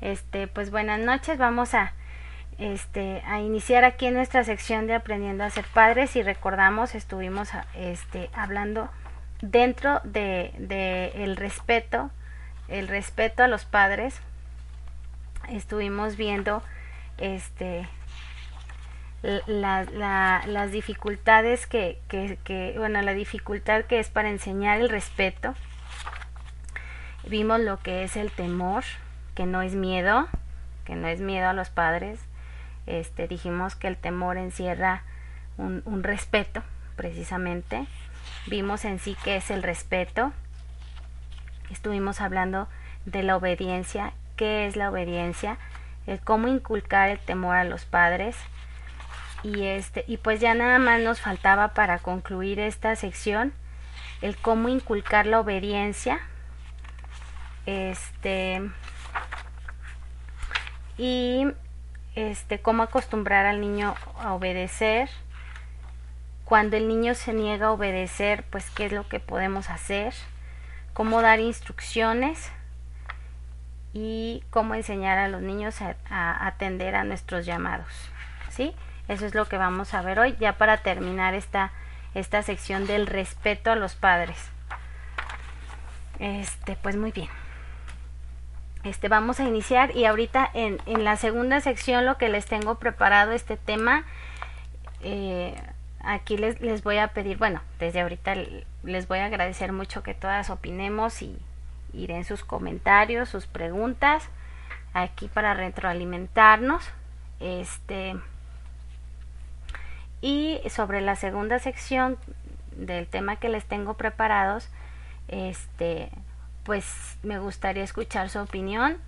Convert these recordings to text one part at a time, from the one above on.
Este, pues buenas noches, vamos a este iniciar aquí nuestra sección de aprendiendo a ser padres y recordamos estuvimos este hablando dentro de, el respeto, el respeto a los padres. Estuvimos viendo este las dificultades que, que, bueno, la dificultad que es para enseñar el respeto. Vimos lo que es el temor, que no es miedo, que no es miedo a los padres. Este, dijimos que el temor encierra un, respeto, precisamente. Vimos en sí que es el respeto. Estuvimos hablando de la obediencia, qué es la obediencia, el cómo inculcar el temor a los padres, y este y pues ya nada más nos faltaba para concluir esta sección el cómo inculcar la obediencia este y este cómo acostumbrar al niño a obedecer cuando el niño se niega a obedecer pues qué es lo que podemos hacer cómo dar instrucciones y cómo enseñar a los niños a, atender a nuestros llamados ¿sí? Eso es lo que vamos a ver hoy, ya para terminar esta, esta sección del respeto a los padres. Este, pues muy bien. Este, vamos a iniciar y ahorita en, en la segunda sección lo que les tengo preparado este tema, eh, aquí les, les voy a pedir, bueno, desde ahorita les voy a agradecer mucho que todas opinemos y, y den sus comentarios, sus preguntas aquí para retroalimentarnos. Este, y sobre la segunda sección del tema que les tengo preparados, este, pues me gustaría escuchar su opinión.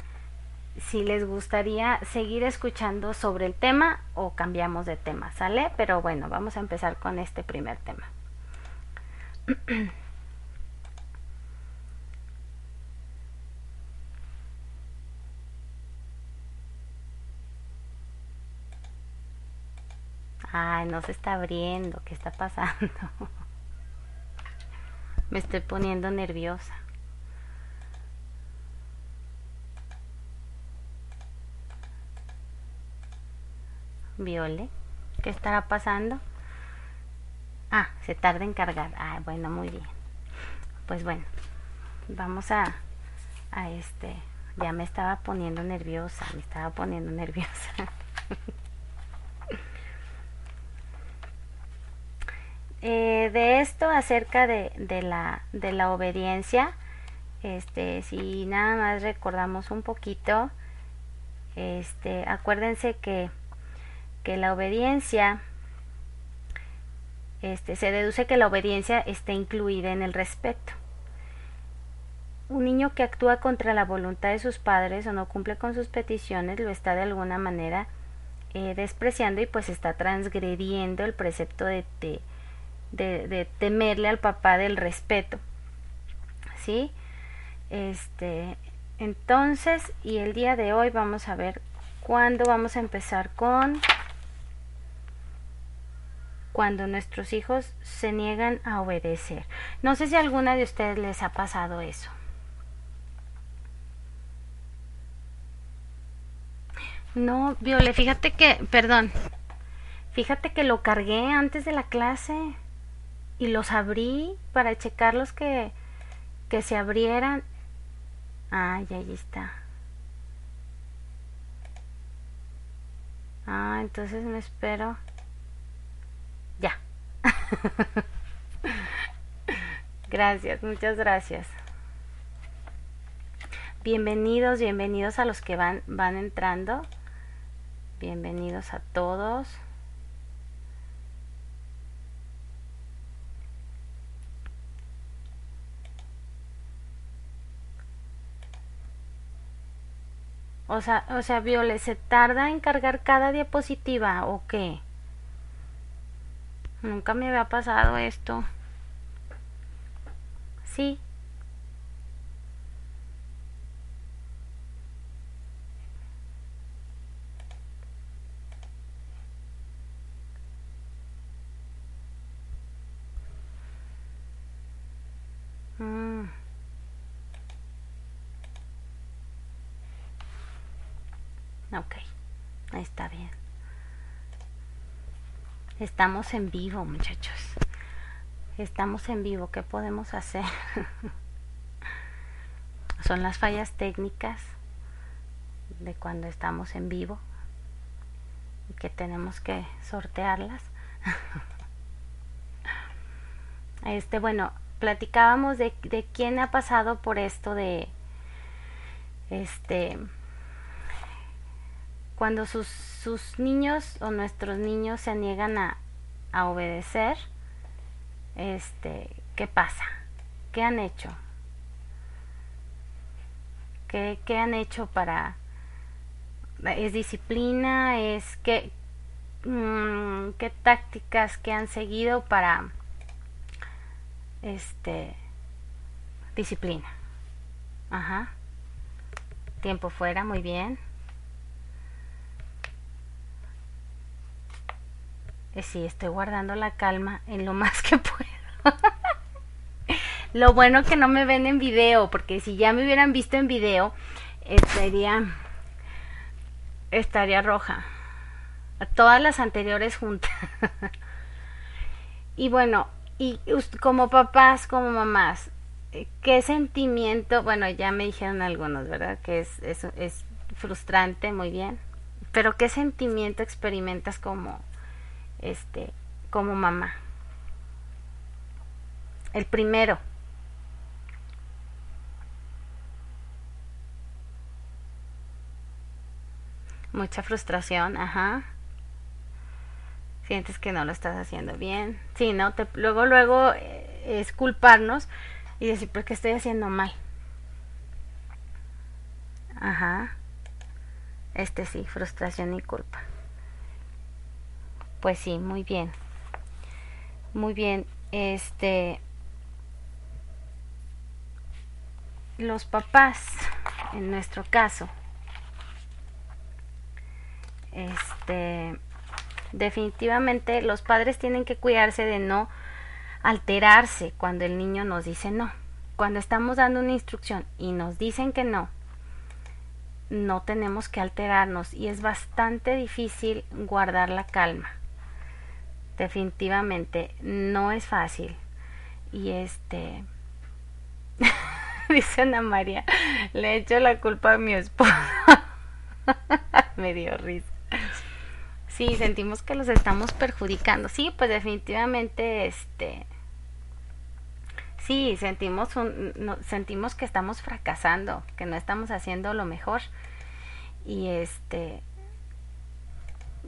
Si les gustaría seguir escuchando sobre el tema o cambiamos de tema, ¿sale? Pero bueno, vamos a empezar con este primer tema. Ay, no se está abriendo. ¿Qué está pasando? Me estoy poniendo nerviosa. Viole, ¿qué estará pasando? Ah, se tarda en cargar. Ah, bueno, muy bien. Pues bueno, vamos a, a este. Ya me estaba poniendo nerviosa, me estaba poniendo nerviosa. Eh, de esto acerca de, de, la, de la obediencia, este, si nada más recordamos un poquito, este, acuérdense que, que la obediencia, este, se deduce que la obediencia está incluida en el respeto. Un niño que actúa contra la voluntad de sus padres o no cumple con sus peticiones lo está de alguna manera eh, despreciando y pues está transgrediendo el precepto de, de de, temerle al papá del respeto. ¿Sí? Este, entonces, y el día de hoy vamos a ver cuándo vamos a empezar con cuando nuestros hijos se niegan a obedecer. No sé si a alguna de ustedes les ha pasado eso. No, Viole, fíjate que, perdón, fíjate que lo cargué antes de la clase y los abrí para checarlos que, que se abrieran. Ay, ahí está. Ah, entonces me espero. Ya. gracias, muchas gracias. Bienvenidos, bienvenidos a los que van, van entrando. Bienvenidos a todos. O sea, o sea, Viole, ¿se tarda en cargar cada diapositiva o qué? Nunca me había pasado esto. Sí. Ok, está bien. Estamos en vivo, muchachos. Estamos en vivo. ¿Qué podemos hacer? Son las fallas técnicas de cuando estamos en vivo y que tenemos que sortearlas. este, bueno, platicábamos de, de quién ha pasado por esto de este cuando sus, sus niños o nuestros niños se niegan a, a obedecer, este, ¿qué pasa? ¿Qué han hecho? ¿Qué, qué han hecho para... ¿Es disciplina? ¿Es qué, mm, qué tácticas que han seguido para... Este... Disciplina. Ajá. Tiempo fuera, muy bien. Sí, estoy guardando la calma en lo más que puedo. lo bueno que no me ven en video, porque si ya me hubieran visto en video, estaría, estaría roja. Todas las anteriores juntas. y bueno, y como papás, como mamás, eh, ¿qué sentimiento? Bueno, ya me dijeron algunos, ¿verdad? Que es, es, es frustrante, muy bien. Pero ¿qué sentimiento experimentas como, este, como mamá. El primero. Mucha frustración, ajá. Sientes que no lo estás haciendo bien. Sí, ¿no? Te, luego, luego eh, es culparnos y decir, ¿por qué estoy haciendo mal? Ajá. Este sí, frustración y culpa. Pues sí, muy bien. Muy bien. Este los papás en nuestro caso este definitivamente los padres tienen que cuidarse de no alterarse cuando el niño nos dice no. Cuando estamos dando una instrucción y nos dicen que no, no tenemos que alterarnos y es bastante difícil guardar la calma definitivamente no es fácil. Y este, dice Ana María, le echo la culpa a mi esposo. Me dio risa. Sí, sentimos que los estamos perjudicando. Sí, pues definitivamente, este, sí, sentimos un, sentimos que estamos fracasando, que no estamos haciendo lo mejor. Y este,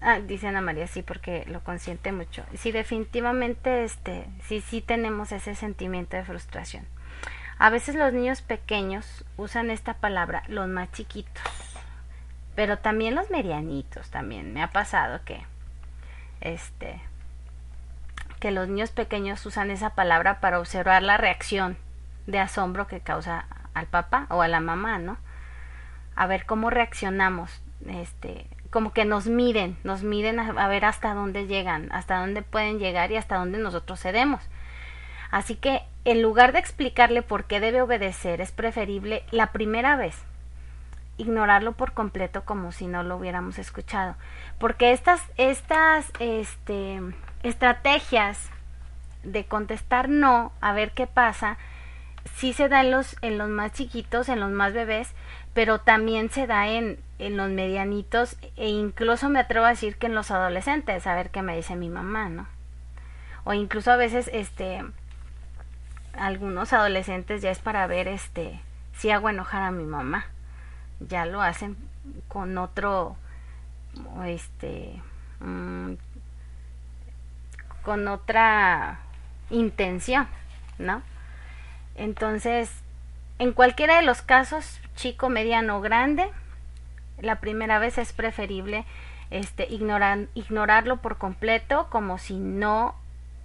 Ah, dice Ana María, sí, porque lo consiente mucho. Sí, definitivamente, este, sí, sí tenemos ese sentimiento de frustración. A veces los niños pequeños usan esta palabra, los más chiquitos, pero también los medianitos, también me ha pasado que, este, que los niños pequeños usan esa palabra para observar la reacción de asombro que causa al papá o a la mamá, ¿no? A ver cómo reaccionamos, este, como que nos miden, nos miden a, ver hasta dónde llegan, hasta dónde pueden llegar y hasta dónde nosotros cedemos. Así que en lugar de explicarle por qué debe obedecer, es preferible la primera vez ignorarlo por completo como si no lo hubiéramos escuchado. Porque estas, estas este, estrategias de contestar no, a ver qué pasa, sí se da en los, en los más chiquitos, en los más bebés, pero también se da en, en los medianitos e incluso me atrevo a decir que en los adolescentes, a ver qué me dice mi mamá, ¿no? O incluso a veces, este, algunos adolescentes ya es para ver, este, si hago enojar a mi mamá. Ya lo hacen con otro, este, mm, con otra intención, ¿no? Entonces, en cualquiera de los casos, chico, mediano o grande, la primera vez es preferible este ignorar, ignorarlo por completo como si no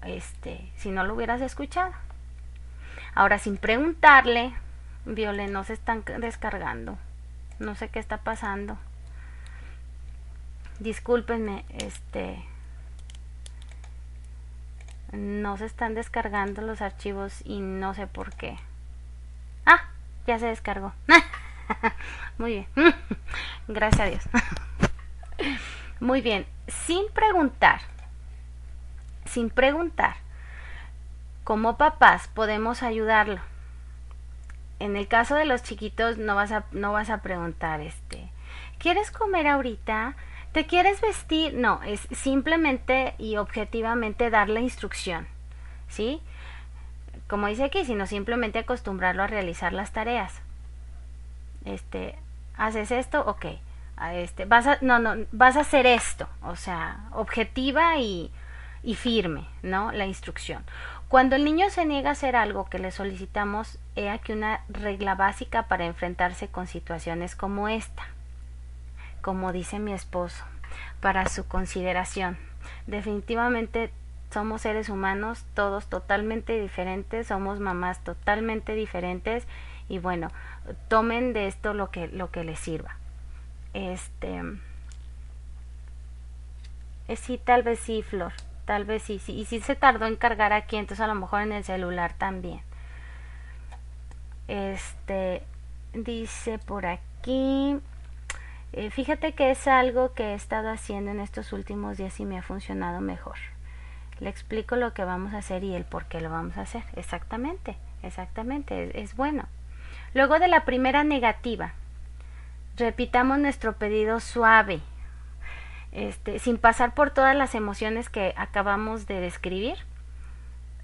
este si no lo hubieras escuchado. Ahora sin preguntarle, Viole no se están descargando. No sé qué está pasando. Discúlpenme, este no se están descargando los archivos y no sé por qué. Ah, ya se descargó. Muy bien. Gracias a Dios. Muy bien, sin preguntar, sin preguntar, como papás podemos ayudarlo. En el caso de los chiquitos no vas a, no vas a preguntar, este, ¿quieres comer ahorita? ¿Te quieres vestir? No, es simplemente y objetivamente dar la instrucción, ¿sí? Como dice aquí, sino simplemente acostumbrarlo a realizar las tareas. Este, ¿haces esto? Ok. este, vas a, no, no, vas a hacer esto, o sea, objetiva y, y firme, ¿no? La instrucción. Cuando el niño se niega a hacer algo que le solicitamos, he aquí una regla básica para enfrentarse con situaciones como esta como dice mi esposo, para su consideración. Definitivamente somos seres humanos, todos totalmente diferentes, somos mamás totalmente diferentes y bueno, tomen de esto lo que lo que les sirva. Este eh, sí, tal vez sí, Flor, tal vez sí, sí, y si se tardó en cargar aquí, entonces a lo mejor en el celular también. Este dice por aquí eh, fíjate que es algo que he estado haciendo en estos últimos días y me ha funcionado mejor. Le explico lo que vamos a hacer y el por qué lo vamos a hacer. Exactamente, exactamente, es, bueno. Luego de la primera negativa, repitamos nuestro pedido suave, este, sin pasar por todas las emociones que acabamos de describir.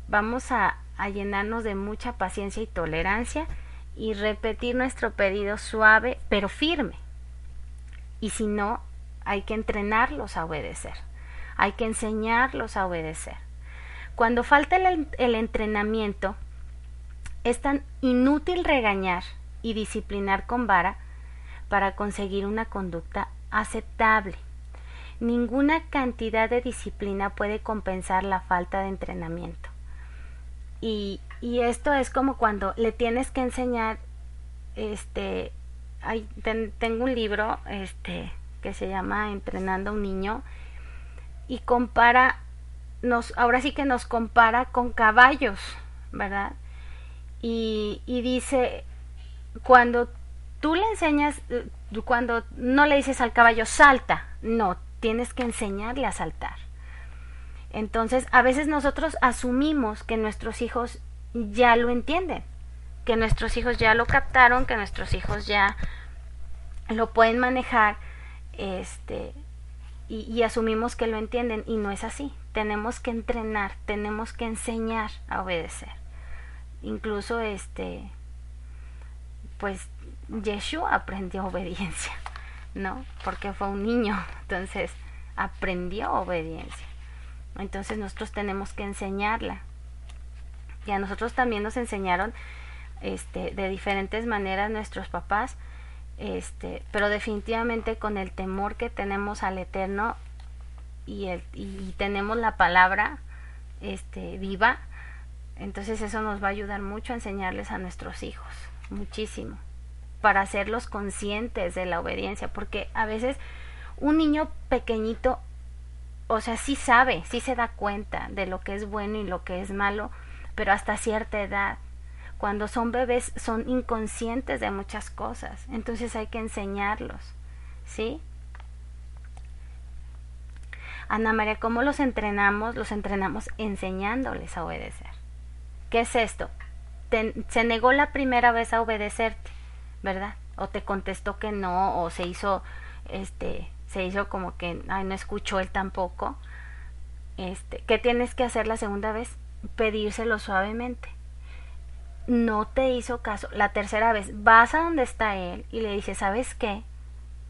Vamos a, llenarnos de mucha paciencia y tolerancia y repetir nuestro pedido suave pero firme y si no, hay que entrenarlos a obedecer, hay que enseñarlos a obedecer. Cuando falta el entrenamiento, es tan inútil regañar y disciplinar con vara para conseguir una conducta aceptable. Ninguna cantidad de disciplina puede compensar la falta de entrenamiento. Y, y esto es como cuando le tienes que enseñar este tengo un libro este, que se llama Entrenando a un niño y compara, nos, ahora sí que nos compara con caballos, ¿verdad? Y, dice, cuando tú le enseñas, cuando no le dices al caballo salta, no, tienes que enseñarle a saltar. Entonces, a veces nosotros asumimos que nuestros hijos ya lo entienden que nuestros hijos ya lo captaron, que nuestros hijos ya lo pueden manejar, este, y, asumimos que lo entienden, y no es así. Tenemos que entrenar, tenemos que enseñar a obedecer. Incluso este, pues Yeshua aprendió obediencia, ¿no? Porque fue un niño, entonces aprendió obediencia. Entonces nosotros tenemos que enseñarla. Y a nosotros también nos enseñaron este, de diferentes maneras nuestros papás, este, pero definitivamente con el temor que tenemos al Eterno y, el, y tenemos la palabra este, viva, entonces eso nos va a ayudar mucho a enseñarles a nuestros hijos, muchísimo, para hacerlos conscientes de la obediencia, porque a veces un niño pequeñito, o sea, sí sabe, sí se da cuenta de lo que es bueno y lo que es malo, pero hasta cierta edad, cuando son bebés son inconscientes de muchas cosas, entonces hay que enseñarlos, ¿sí? Ana María, ¿cómo los entrenamos? Los entrenamos enseñándoles a obedecer. ¿Qué es esto? se negó la primera vez a obedecerte, ¿verdad? O te contestó que no, o se hizo, este, se hizo como que, ay, no escuchó él tampoco. Este, ¿qué tienes que hacer la segunda vez? Pedírselo suavemente no te hizo caso. La tercera vez vas a donde está él y le dices, ¿sabes qué?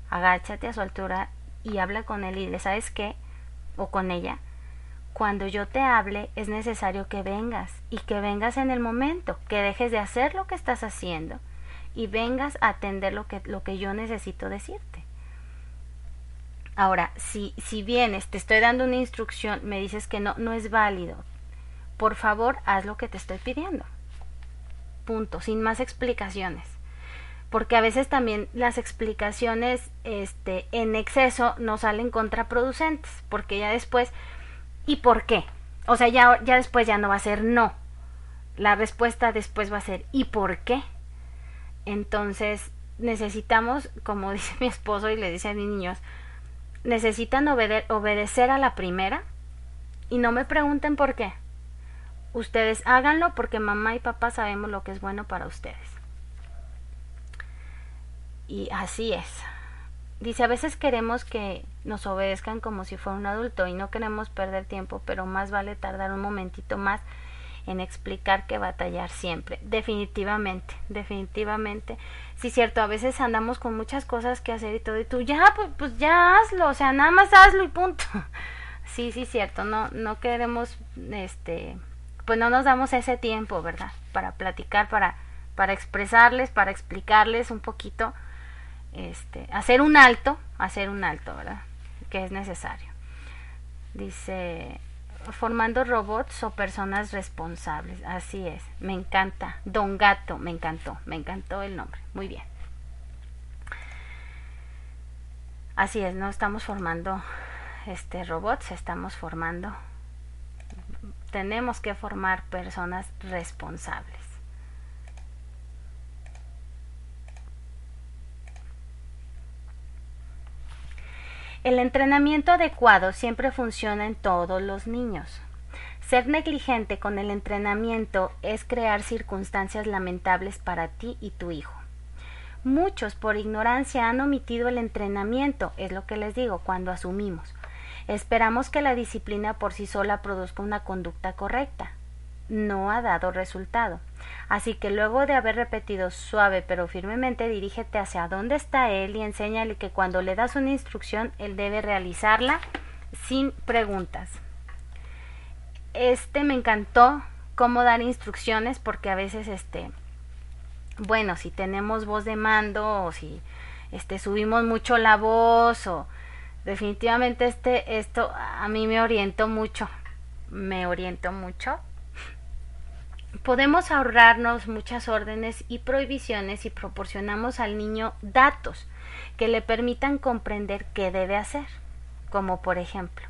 Agáchate a su altura y habla con él y le ¿sabes qué? O con ella. Cuando yo te hable es necesario que vengas y que vengas en el momento, que dejes de hacer lo que estás haciendo y vengas a atender lo que, lo que yo necesito decirte. Ahora, si, si vienes, te estoy dando una instrucción, me dices que no, no es válido, por favor, haz lo que te estoy pidiendo punto, sin más explicaciones. Porque a veces también las explicaciones este, en exceso nos salen contraproducentes, porque ya después, ¿y por qué? O sea, ya, ya después ya no va a ser no. La respuesta después va a ser ¿y por qué? Entonces necesitamos, como dice mi esposo y le dice a mis niños, necesitan obedecer a la primera y no me pregunten por qué. Ustedes háganlo porque mamá y papá sabemos lo que es bueno para ustedes. Y así es. Dice, a veces queremos que nos obedezcan como si fuera un adulto y no queremos perder tiempo, pero más vale tardar un momentito más en explicar que batallar siempre. Definitivamente, definitivamente. Sí, cierto, a veces andamos con muchas cosas que hacer y todo, y tú ya, pues, pues ya hazlo, o sea, nada más hazlo y punto. Sí, sí, cierto, no, no queremos, este, pues no nos damos ese tiempo, ¿verdad? Para platicar, para, para expresarles, para explicarles un poquito este, hacer un alto, hacer un alto, ¿verdad? Que es necesario. Dice, formando robots o personas responsables. Así es, me encanta. Don Gato, me encantó, me encantó el nombre. Muy bien. Así es, no estamos formando este robots, estamos formando tenemos que formar personas responsables. El entrenamiento adecuado siempre funciona en todos los niños. Ser negligente con el entrenamiento es crear circunstancias lamentables para ti y tu hijo. Muchos por ignorancia han omitido el entrenamiento, es lo que les digo, cuando asumimos. Esperamos que la disciplina por sí sola produzca una conducta correcta. No ha dado resultado. Así que luego de haber repetido suave pero firmemente, dirígete hacia dónde está él y enséñale que cuando le das una instrucción, él debe realizarla sin preguntas. Este me encantó cómo dar instrucciones porque a veces este bueno, si tenemos voz de mando o si este subimos mucho la voz o definitivamente este esto a mí me orientó mucho. Me orientó mucho Podemos ahorrarnos muchas órdenes y prohibiciones si proporcionamos al niño datos que le permitan comprender qué debe hacer. Como por ejemplo,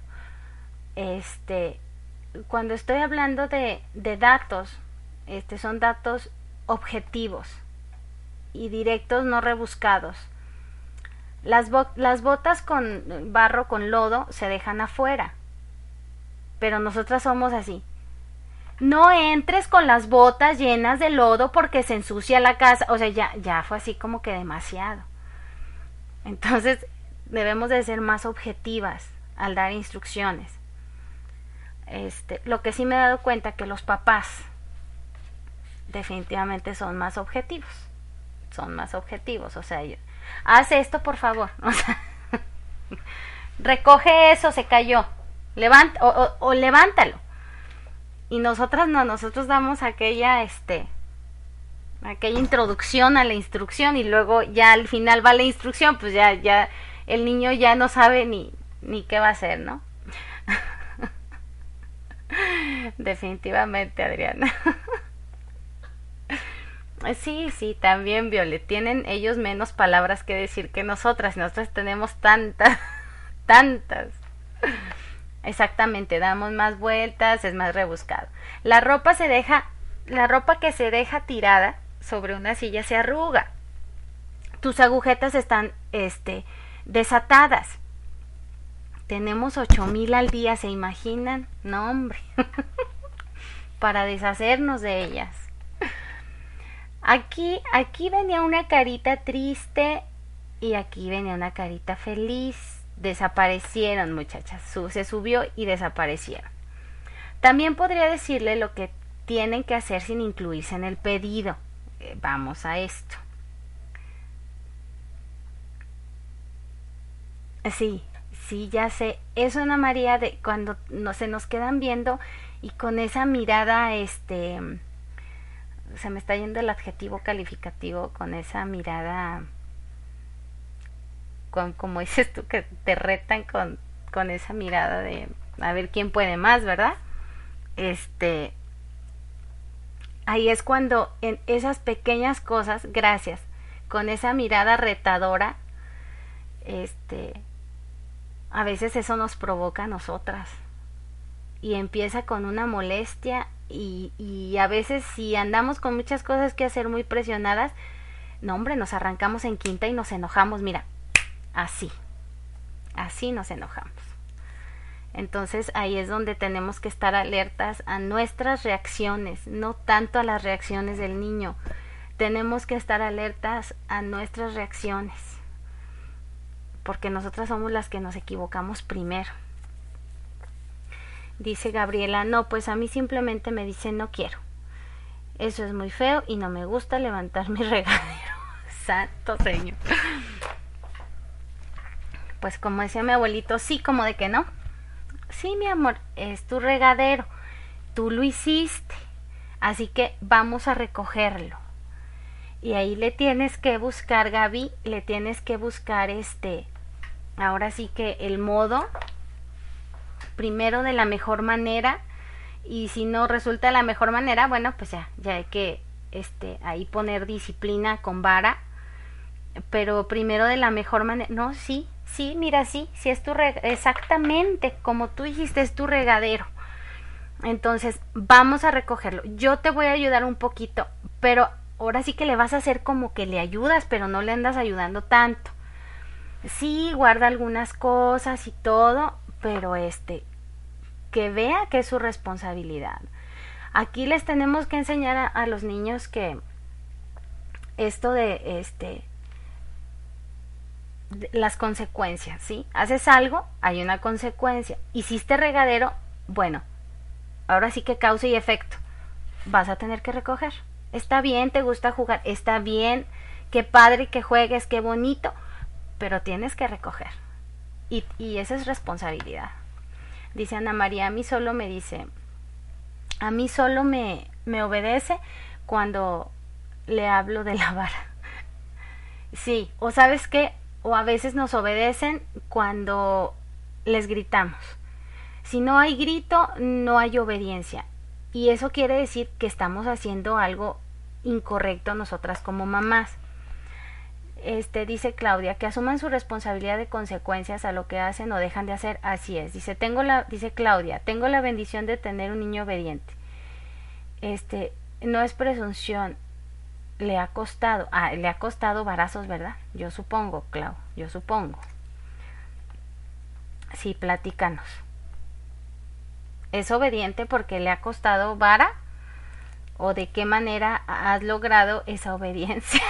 este, cuando estoy hablando de, de datos, este, son datos objetivos y directos, no rebuscados. Las, las botas con barro, con lodo, se dejan afuera. Pero nosotras somos así no entres con las botas llenas de lodo porque se ensucia la casa. O sea, ya, ya fue así como que demasiado. Entonces, debemos de ser más objetivas al dar instrucciones. Este, lo que sí me he dado cuenta que los papás definitivamente son más objetivos. Son más objetivos. O sea, haz esto por favor. O recoge eso, se cayó. Levanta, o levántalo y nosotras no, nosotros damos aquella, este, aquella introducción a la instrucción y luego ya al final va la instrucción, pues ya, ya, el niño ya no sabe ni, ni qué va a hacer, ¿no? Definitivamente, Adriana. sí, sí, también, Violet. Tienen ellos menos palabras que decir que nosotras. Nosotras tenemos tantas, tantas. Exactamente, damos más vueltas, es más rebuscado. La ropa se deja, la ropa que se deja tirada sobre una silla se arruga. Tus agujetas están, este, desatadas. Tenemos ocho mil al día, ¿se imaginan? No, hombre. Para deshacernos de ellas. Aquí, aquí venía una carita triste y aquí venía una carita feliz desaparecieron, muchachas. se subió y desaparecieron. También podría decirle lo que tienen que hacer sin incluirse en el pedido. Eh, vamos a esto. Sí, sí, ya sé. Es una María de cuando no, se nos quedan viendo y con esa mirada, este, se me está yendo el adjetivo calificativo, con esa mirada como dices tú, que te retan con, con esa mirada de a ver quién puede más, ¿verdad? Este, ahí es cuando en esas pequeñas cosas, gracias, con esa mirada retadora, este, a veces eso nos provoca a nosotras y empieza con una molestia y, y a veces si andamos con muchas cosas que hacer muy presionadas, no hombre, nos arrancamos en quinta y nos enojamos, mira, así. Así nos enojamos. Entonces ahí es donde tenemos que estar alertas a nuestras reacciones, no tanto a las reacciones del niño. Tenemos que estar alertas a nuestras reacciones, porque nosotras somos las que nos equivocamos primero. Dice Gabriela, no, pues a mí simplemente me dice no quiero. Eso es muy feo y no me gusta levantar mi regadero. Santo Señor. Pues como decía mi abuelito, sí, como de que no sí, mi amor, es tu regadero, tú lo hiciste, así que vamos a recogerlo. Y ahí le tienes que buscar, Gaby, le tienes que buscar este, ahora sí que el modo, primero de la mejor manera, y si no resulta la mejor manera, bueno, pues ya, ya hay que este, ahí poner disciplina con vara, pero primero de la mejor manera, no, sí, Sí, mira, sí, sí es tu exactamente como tú dijiste, es tu regadero. Entonces, vamos a recogerlo. Yo te voy a ayudar un poquito, pero ahora sí que le vas a hacer como que le ayudas, pero no le andas ayudando tanto. Sí, guarda algunas cosas y todo, pero este, que vea que es su responsabilidad. Aquí les tenemos que enseñar a, a los niños que esto de este las consecuencias, ¿sí? Haces algo, hay una consecuencia. Hiciste regadero, bueno, ahora sí que causa y efecto. Vas a tener que recoger. Está bien, te gusta jugar, está bien, qué padre que juegues, qué bonito, pero tienes que recoger. Y, esa es responsabilidad. Dice Ana María, a mí solo me dice, a mí solo me, me obedece cuando le hablo de la vara. Sí, o sabes qué, o a veces nos obedecen cuando les gritamos. Si no hay grito, no hay obediencia. Y eso quiere decir que estamos haciendo algo incorrecto nosotras como mamás. Este dice Claudia que asuman su responsabilidad de consecuencias a lo que hacen o dejan de hacer. Así es. Dice, tengo la dice Claudia, tengo la bendición de tener un niño obediente. Este, no es presunción, le ha costado, ah, le ha costado varazos, ¿verdad? Yo supongo, Clau, yo supongo. Sí, platícanos. ¿Es obediente porque le ha costado vara? ¿O de qué manera has logrado esa obediencia?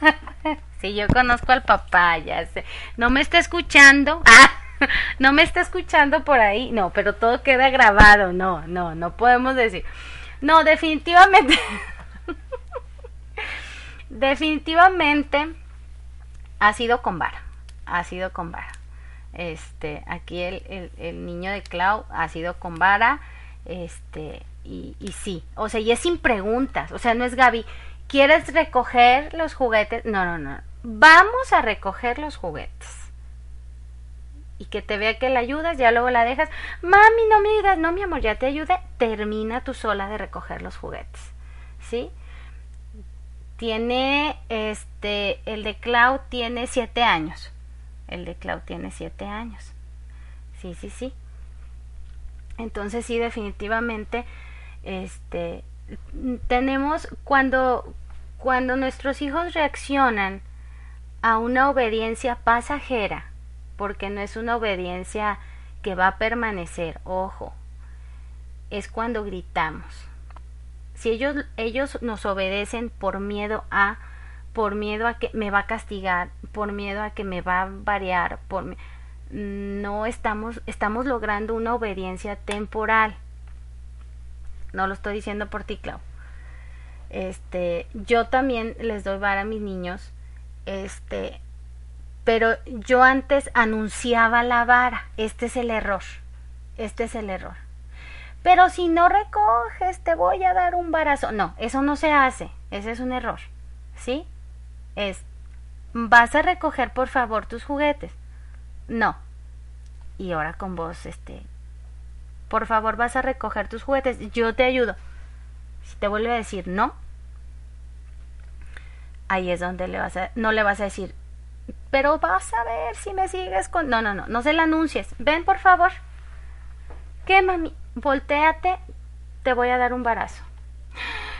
sí, yo conozco al papá, ya sé. ¿No me está escuchando? Ah, no me está escuchando por ahí. No, pero todo queda grabado. No, no, no podemos decir. No, definitivamente. Definitivamente ha sido con vara, ha sido con vara. Este, aquí el, el, niño de Clau ha sido con vara, este, y, y sí, o sea, y es sin preguntas, o sea, no es Gaby, ¿quieres recoger los juguetes? No, no, no, vamos a recoger los juguetes. Y que te vea que la ayudas, ya luego la dejas, mami, no me digas, no, mi amor, ya te ayude, termina tú sola de recoger los juguetes, ¿sí? Tiene este el de Cloud tiene siete años. El de Cloud tiene siete años. Sí sí sí. Entonces sí definitivamente este tenemos cuando cuando nuestros hijos reaccionan a una obediencia pasajera porque no es una obediencia que va a permanecer ojo es cuando gritamos si ellos, ellos nos obedecen por miedo a, por miedo a que me va a castigar, por miedo a que me va a variar, por no estamos, estamos logrando una obediencia temporal. No lo estoy diciendo por ti, Clau. Este, yo también les doy vara a mis niños, este, pero yo antes anunciaba la vara. Este es el error. Este es el error pero si no recoges te voy a dar un barazo. No, eso no se hace, ese es un error, ¿sí? Es, vas a recoger por favor tus juguetes. No. Y ahora con vos, este, por favor vas a recoger tus juguetes, yo te ayudo. Si te vuelve a decir no, ahí es donde le vas a, no le vas a decir, pero vas a ver si me sigues con... No, no, no, no se la anuncies. Ven, por favor. ¿Qué, mami? Volteate, te voy a dar un barazo.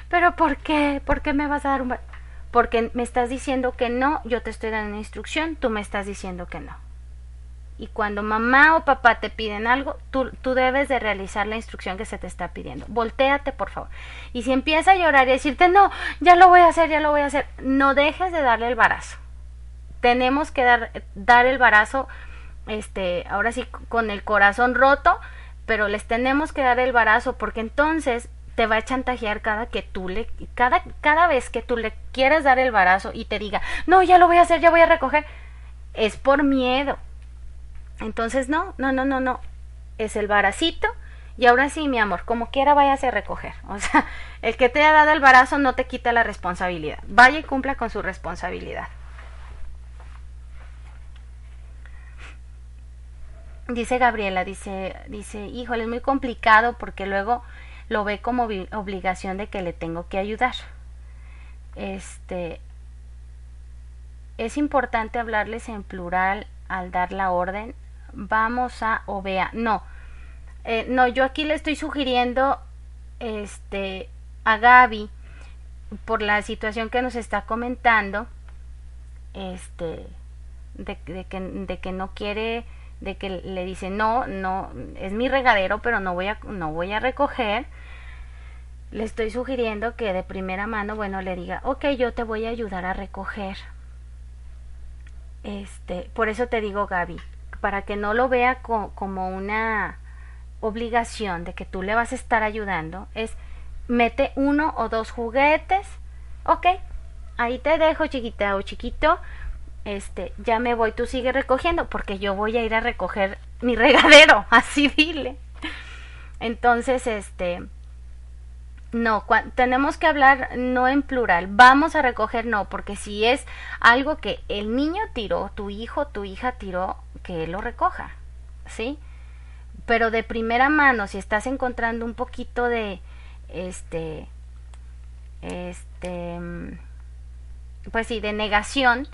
¿Pero por qué? ¿Por qué me vas a dar un barazo? Porque me estás diciendo que no, yo te estoy dando una instrucción, tú me estás diciendo que no. Y cuando mamá o papá te piden algo, tú, tú debes de realizar la instrucción que se te está pidiendo. Voltéate, por favor. Y si empieza a llorar y decirte, no, ya lo voy a hacer, ya lo voy a hacer, no dejes de darle el barazo. Tenemos que dar, dar el barazo, este, ahora sí, con el corazón roto, pero les tenemos que dar el barazo porque entonces te va a chantajear cada que tú le cada cada vez que tú le quieras dar el barazo y te diga, "No, ya lo voy a hacer, ya voy a recoger." Es por miedo. Entonces, no, no, no, no, no. Es el baracito y ahora sí, mi amor, como quiera váyase a recoger. O sea, el que te ha dado el barazo no te quita la responsabilidad. Vaya y cumpla con su responsabilidad. Dice Gabriela, dice, dice, híjole, es muy complicado porque luego lo ve como obligación de que le tengo que ayudar. Este, es importante hablarles en plural al dar la orden. Vamos a o vea. No, eh, no, yo aquí le estoy sugiriendo, este, a Gaby por la situación que nos está comentando, este, de, de, que, de que no quiere de que le dice no, no, es mi regadero, pero no voy a, no voy a recoger, le estoy sugiriendo que de primera mano, bueno, le diga, ok, yo te voy a ayudar a recoger. Este, por eso te digo, Gaby, para que no lo vea como una obligación de que tú le vas a estar ayudando, es mete uno o dos juguetes, ok, ahí te dejo chiquita o chiquito, este, ya me voy, tú sigue recogiendo, porque yo voy a ir a recoger mi regadero, así dile. Entonces, este, no, tenemos que hablar no en plural, vamos a recoger no, porque si es algo que el niño tiró, tu hijo, tu hija tiró, que él lo recoja, ¿sí? Pero de primera mano, si estás encontrando un poquito de, este, este, pues sí, de negación,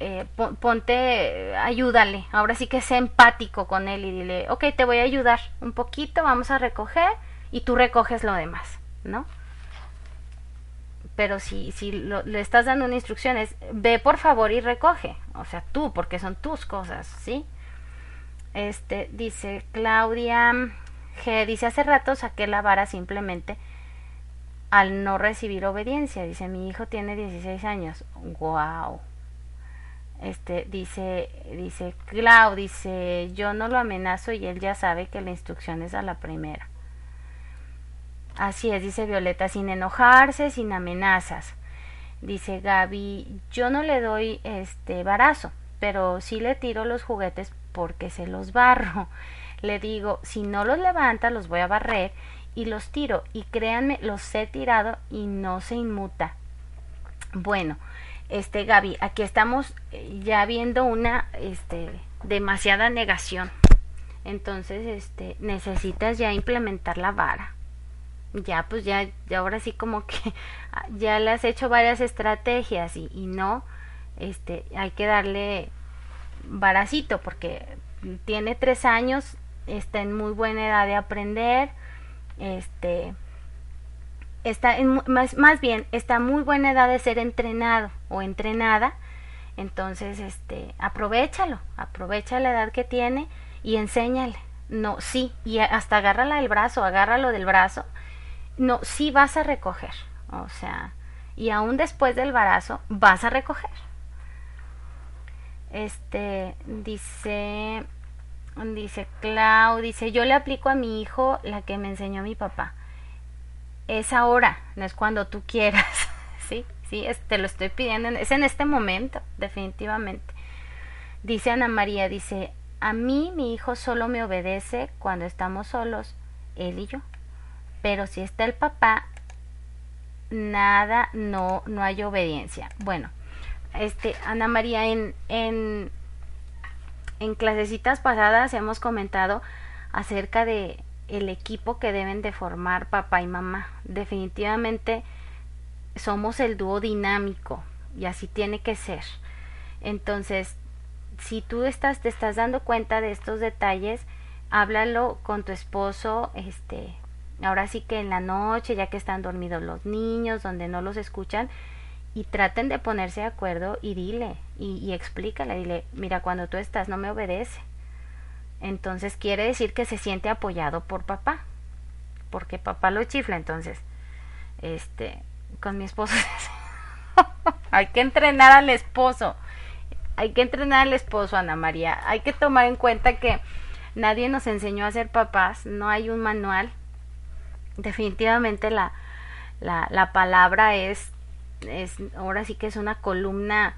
eh, ponte, ayúdale, ahora sí que sé empático con él y dile, ok, te voy a ayudar un poquito, vamos a recoger y tú recoges lo demás, ¿no? Pero si, si le estás dando una instrucción es, ve por favor y recoge, o sea, tú, porque son tus cosas, ¿sí? Este, dice Claudia G, dice, hace rato saqué la vara simplemente al no recibir obediencia, dice, mi hijo tiene 16 años, wow este dice dice Clau dice yo no lo amenazo y él ya sabe que la instrucción es a la primera así es dice Violeta sin enojarse sin amenazas dice Gaby yo no le doy este barazo pero sí le tiro los juguetes porque se los barro le digo si no los levanta los voy a barrer y los tiro y créanme los he tirado y no se inmuta bueno este Gaby, aquí estamos eh, ya viendo una este demasiada negación. Entonces, este necesitas ya implementar la vara. Ya pues ya, ya ahora sí como que ya le has hecho varias estrategias y, no este hay que darle varacito porque tiene tres años, está en muy buena edad de aprender, este está en, más, más bien está muy buena edad de ser entrenado o entrenada entonces este aprovechalo aprovecha la edad que tiene y enséñale. No sí y hasta agárrala del brazo agárralo del brazo no sí vas a recoger o sea y aún después del barazo vas a recoger. Este dice dice Clau dice yo le aplico a mi hijo la que me enseñó mi papá. Es ahora, no es cuando tú quieras, ¿sí? Sí, te lo estoy pidiendo, es en este momento, definitivamente. Dice Ana María, dice, a mí mi hijo solo me obedece cuando estamos solos, él y yo. Pero si está el papá, nada, no, no hay obediencia. Bueno, este, Ana María, en, en, en clasecitas pasadas hemos comentado acerca de el equipo que deben de formar papá y mamá. Definitivamente somos el dúo dinámico y así tiene que ser. Entonces, si tú estás te estás dando cuenta de estos detalles, háblalo con tu esposo, este, ahora sí que en la noche, ya que están dormidos los niños, donde no los escuchan, y traten de ponerse de acuerdo y dile, y, y explícale, dile, mira, cuando tú estás no me obedece. Entonces quiere decir que se siente apoyado por papá, porque papá lo chifla, entonces, este, con mi esposo, hay que entrenar al esposo, hay que entrenar al esposo, Ana María, hay que tomar en cuenta que nadie nos enseñó a ser papás, no hay un manual, definitivamente la, la, la palabra es, es, ahora sí que es una columna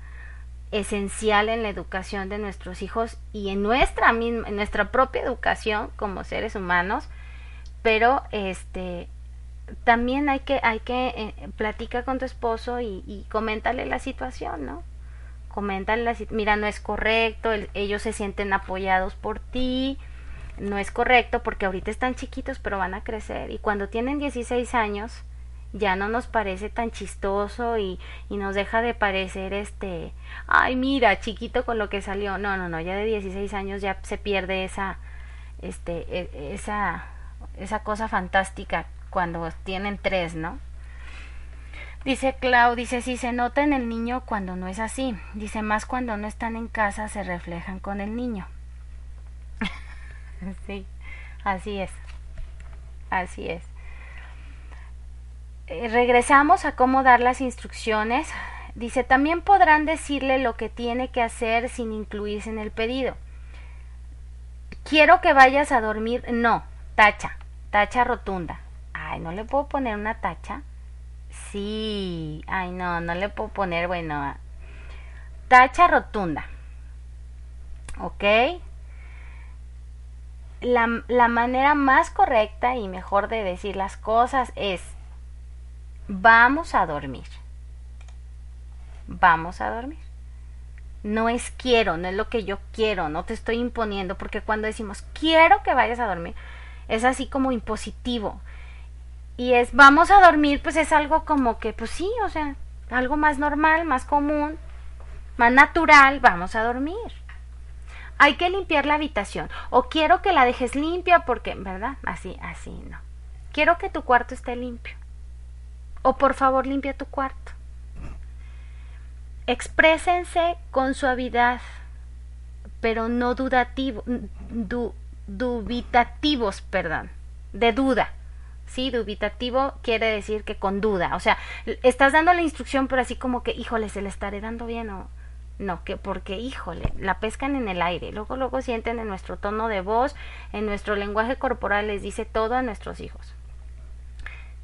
esencial en la educación de nuestros hijos y en nuestra misma, en nuestra propia educación como seres humanos, pero este también hay que, hay que eh, platicar con tu esposo y, y coméntale la situación, ¿no? Coméntale la mira, no es correcto, ellos se sienten apoyados por ti, no es correcto porque ahorita están chiquitos pero van a crecer y cuando tienen 16 años ya no nos parece tan chistoso y, y nos deja de parecer este, ay mira, chiquito con lo que salió. No, no, no, ya de 16 años ya se pierde esa, este, e, esa, esa cosa fantástica cuando tienen tres, ¿no? Dice Clau, dice, si se nota en el niño cuando no es así. Dice, más cuando no están en casa se reflejan con el niño. sí, así es. Así es. Eh, regresamos a cómo dar las instrucciones. Dice, también podrán decirle lo que tiene que hacer sin incluirse en el pedido. Quiero que vayas a dormir. No, tacha, tacha rotunda. Ay, ¿no le puedo poner una tacha? Sí, ay, no, no le puedo poner, bueno, tacha rotunda. ¿Ok? La, la manera más correcta y mejor de decir las cosas es vamos a dormir. Vamos a dormir. No es quiero, no es lo que yo quiero, no te estoy imponiendo, porque cuando decimos quiero que vayas a dormir, es así como impositivo. Y es vamos a dormir, pues es algo como que, pues sí, o sea, algo más normal, más común, más natural, vamos a dormir. Hay que limpiar la habitación. O quiero que la dejes limpia porque, ¿verdad? Así, así, no. Quiero que tu cuarto esté limpio o por favor limpia tu cuarto. Exprésense con suavidad, pero no dudativo, dubitativos, perdón, de duda. Sí, dubitativo quiere decir que con duda. O sea, estás dando la instrucción, pero así como que, híjole, se le estaré dando bien o no, que porque, híjole, la pescan en el aire. Luego, luego sienten en nuestro tono de voz, en nuestro lenguaje corporal, les dice todo a nuestros hijos.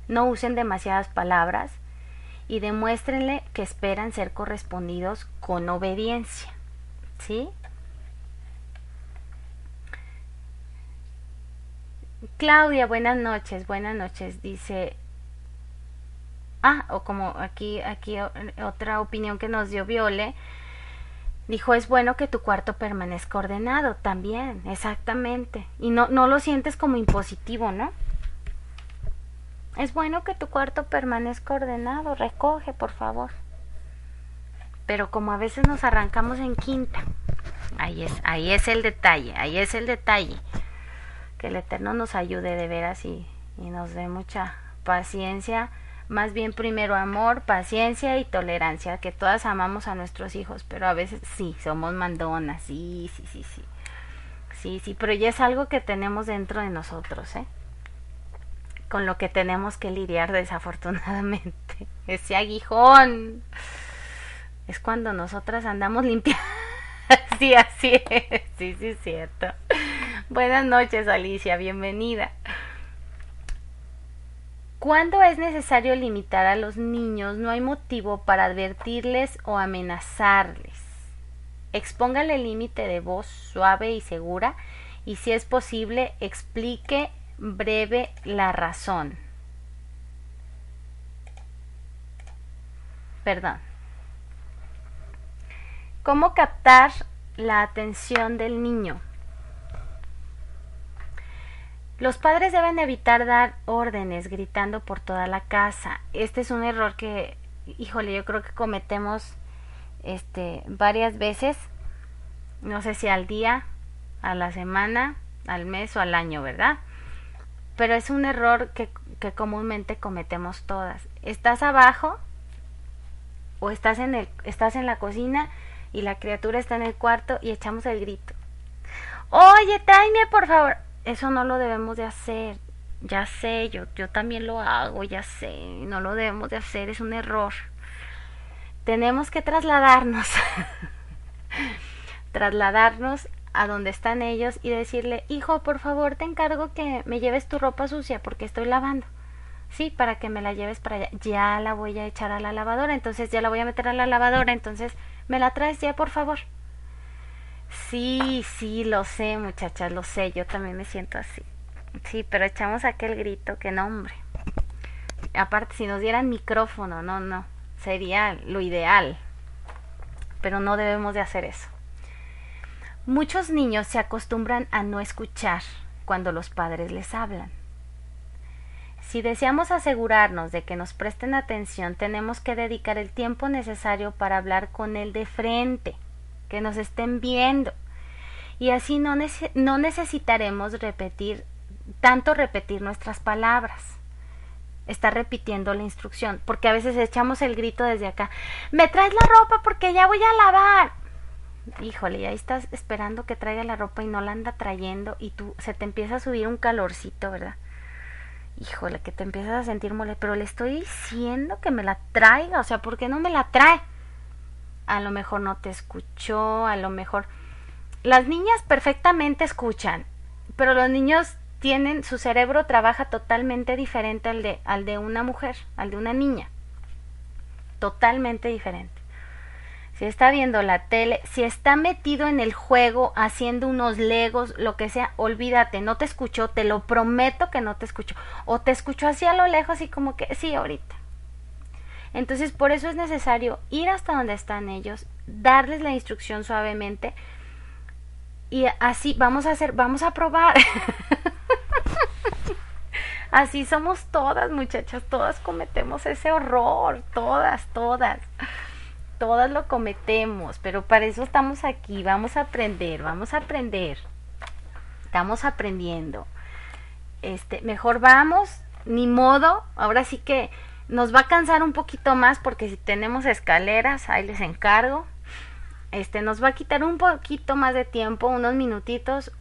No usen demasiadas palabras y demuéstrenle que esperan ser correspondidos con obediencia. ¿Sí? Claudia, buenas noches, buenas noches. Dice, ah, o como aquí, aquí otra opinión que nos dio Viole, dijo, es bueno que tu cuarto permanezca ordenado, también, exactamente. Y no, no lo sientes como impositivo, ¿no? Es bueno que tu cuarto permanezca ordenado, recoge, por favor. Pero como a veces nos arrancamos en quinta, ahí es, ahí es el detalle, ahí es el detalle. Que el Eterno nos ayude de veras y, y nos dé mucha paciencia, más bien primero amor, paciencia y tolerancia, que todas amamos a nuestros hijos, pero a veces sí, somos mandonas, sí, sí, sí, sí. Sí, sí, pero ya es algo que tenemos dentro de nosotros, ¿eh? con lo que tenemos que lidiar desafortunadamente. Ese aguijón es cuando nosotras andamos limpiando. sí, así es. Sí, sí, es cierto. Buenas noches, Alicia. Bienvenida. Cuando es necesario limitar a los niños, no hay motivo para advertirles o amenazarles. Expóngale el límite de voz suave y segura y si es posible explique breve la razón. Perdón. ¿Cómo captar la atención del niño? Los padres deben evitar dar órdenes gritando por toda la casa. Este es un error que, híjole, yo creo que cometemos este varias veces. No sé si al día, a la semana, al mes o al año, ¿verdad? pero es un error que, comúnmente cometemos todas. Estás abajo o estás en, el, estás en la cocina y la criatura está en el cuarto y echamos el grito. Oye, tráeme por favor. Eso no lo debemos de hacer. Ya sé, yo, yo también lo hago, ya sé. No lo debemos de hacer, es un error. Tenemos que trasladarnos. trasladarnos a donde están ellos y decirle, hijo, por favor, te encargo que me lleves tu ropa sucia porque estoy lavando. Sí, para que me la lleves para allá. Ya la voy a echar a la lavadora, entonces ya la voy a meter a la lavadora, entonces me la traes ya, por favor. Sí, sí, lo sé, muchachas, lo sé, yo también me siento así. Sí, pero echamos aquel grito, que nombre. Aparte, si nos dieran micrófono, no, no, sería lo ideal. Pero no debemos de hacer eso. Muchos niños se acostumbran a no escuchar cuando los padres les hablan. Si deseamos asegurarnos de que nos presten atención, tenemos que dedicar el tiempo necesario para hablar con él de frente, que nos estén viendo. Y así no, no necesitaremos repetir, tanto repetir nuestras palabras. Está repitiendo la instrucción, porque a veces echamos el grito desde acá, me traes la ropa porque ya voy a lavar híjole, y ahí estás esperando que traiga la ropa y no la anda trayendo y tú se te empieza a subir un calorcito, ¿verdad? Híjole, que te empiezas a sentir mole, pero le estoy diciendo que me la traiga, o sea, ¿por qué no me la trae? A lo mejor no te escuchó, a lo mejor... Las niñas perfectamente escuchan, pero los niños tienen, su cerebro trabaja totalmente diferente al de, al de una mujer, al de una niña. Totalmente diferente si está viendo la tele, si está metido en el juego haciendo unos legos, lo que sea, olvídate, no te escuchó, te lo prometo que no te escuchó. O te escuchó así a lo lejos y como que sí, ahorita. Entonces, por eso es necesario ir hasta donde están ellos, darles la instrucción suavemente y así vamos a hacer, vamos a probar. así somos todas, muchachas, todas cometemos ese horror, todas, todas todas lo cometemos, pero para eso estamos aquí, vamos a aprender, vamos a aprender. Estamos aprendiendo. Este, mejor vamos, ni modo, ahora sí que nos va a cansar un poquito más porque si tenemos escaleras, ahí les encargo. Este, nos va a quitar un poquito más de tiempo, unos minutitos,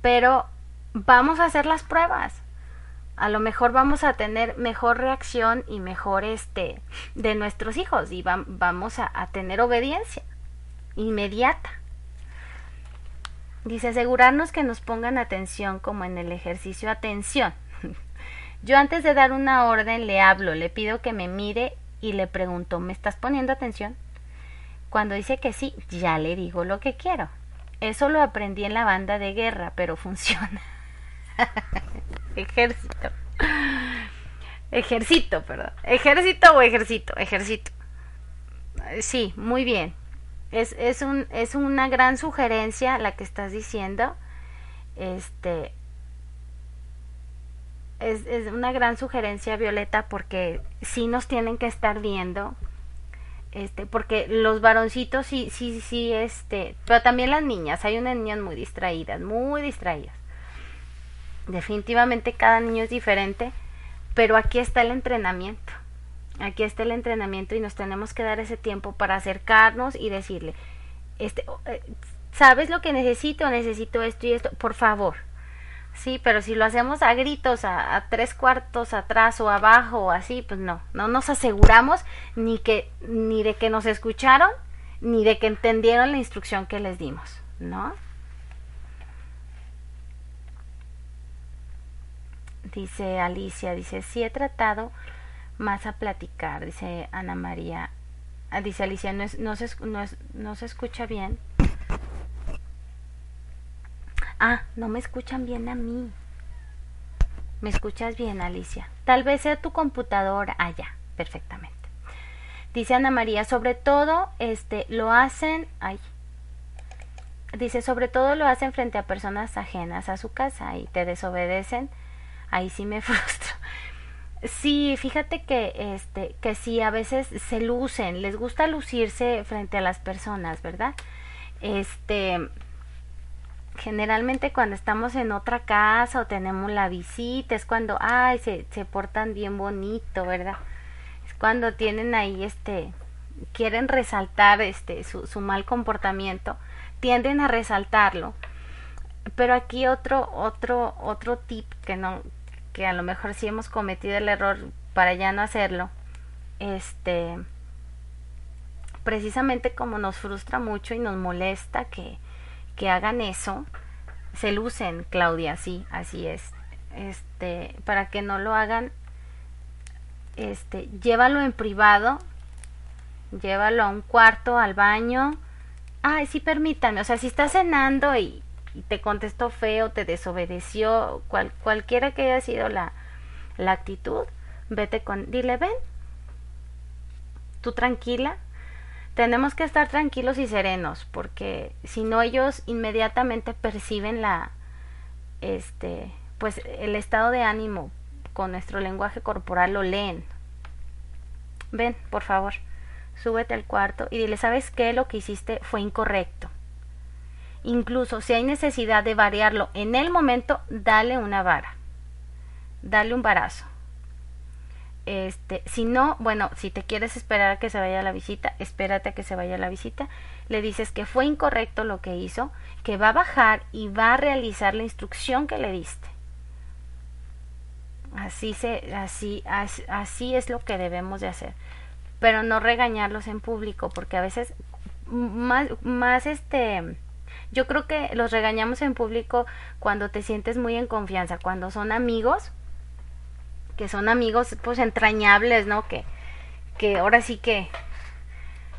pero vamos a hacer las pruebas a lo mejor vamos a tener mejor reacción y mejor este de nuestros hijos y vamos a, a tener obediencia inmediata. Dice asegurarnos que nos pongan atención como en el ejercicio atención. Yo antes de dar una orden le hablo, le pido que me mire y le pregunto, ¿me estás poniendo atención? Cuando dice que sí, ya le digo lo que quiero. Eso lo aprendí en la banda de guerra, pero funciona. Ejército. Ejército, perdón. Ejército o ejército, ejército. Sí, muy bien. Es, es, un, es una gran sugerencia la que estás diciendo. Este. Es, es una gran sugerencia, Violeta, porque sí nos tienen que estar viendo. Este, porque los varoncitos sí, sí, sí, este, pero también las niñas, hay unas niñas muy distraídas, muy distraídas. Definitivamente cada niño es diferente, pero aquí está el entrenamiento. Aquí está el entrenamiento y nos tenemos que dar ese tiempo para acercarnos y decirle, este, eh, ¿sabes lo que necesito? Necesito esto y esto, por favor. Sí, pero si lo hacemos a gritos, a, tres cuartos atrás o abajo o así, pues no, no nos aseguramos ni que ni de que nos escucharon ni de que entendieron la instrucción que les dimos, ¿no? dice Alicia, dice, sí he tratado más a platicar, dice Ana María. Ah, dice Alicia, no, es, no, se, no, no se escucha bien. Ah, no me escuchan bien a mí. ¿Me escuchas bien, Alicia? Tal vez sea tu computadora. Ya, perfectamente. Dice Ana María, sobre todo, este, lo hacen, ay, dice, sobre todo lo hacen frente a personas ajenas a su casa y te desobedecen ahí sí me frustro. Sí, fíjate que este que sí a veces se lucen, les gusta lucirse frente a las personas, ¿verdad? Este generalmente cuando estamos en otra casa o tenemos la visita es cuando ay se, se portan bien bonito, ¿verdad? Es cuando tienen ahí este quieren resaltar este su, mal comportamiento, tienden a resaltarlo. Pero aquí otro otro otro tip que no que a lo mejor sí hemos cometido el error para ya no hacerlo. Este precisamente como nos frustra mucho y nos molesta que, que hagan eso, se lucen, Claudia, sí, así es. Este, para que no lo hagan, este, llévalo en privado, llévalo a un cuarto, al baño. Ay, sí, permítame, o sea, si estás cenando y, y te contestó feo, te desobedeció, cual, cualquiera que haya sido la, la actitud, vete con, dile, ven, tú tranquila, tenemos que estar tranquilos y serenos porque si no ellos inmediatamente perciben la este pues el estado de ánimo con nuestro lenguaje corporal lo leen. Ven por favor súbete al cuarto y dile sabes qué lo que hiciste fue incorrecto. Incluso si hay necesidad de variarlo en el momento dale una vara dale un barazo este, si no, bueno, si te quieres esperar a que se vaya la visita, espérate a que se vaya la visita. Le dices que fue incorrecto lo que hizo, que va a bajar y va a realizar la instrucción que le diste. Así se, así, así, así es lo que debemos de hacer. Pero no regañarlos en público, porque a veces más, más este, yo creo que los regañamos en público cuando te sientes muy en confianza, cuando son amigos que son amigos pues entrañables, ¿no? Que, que ahora sí que,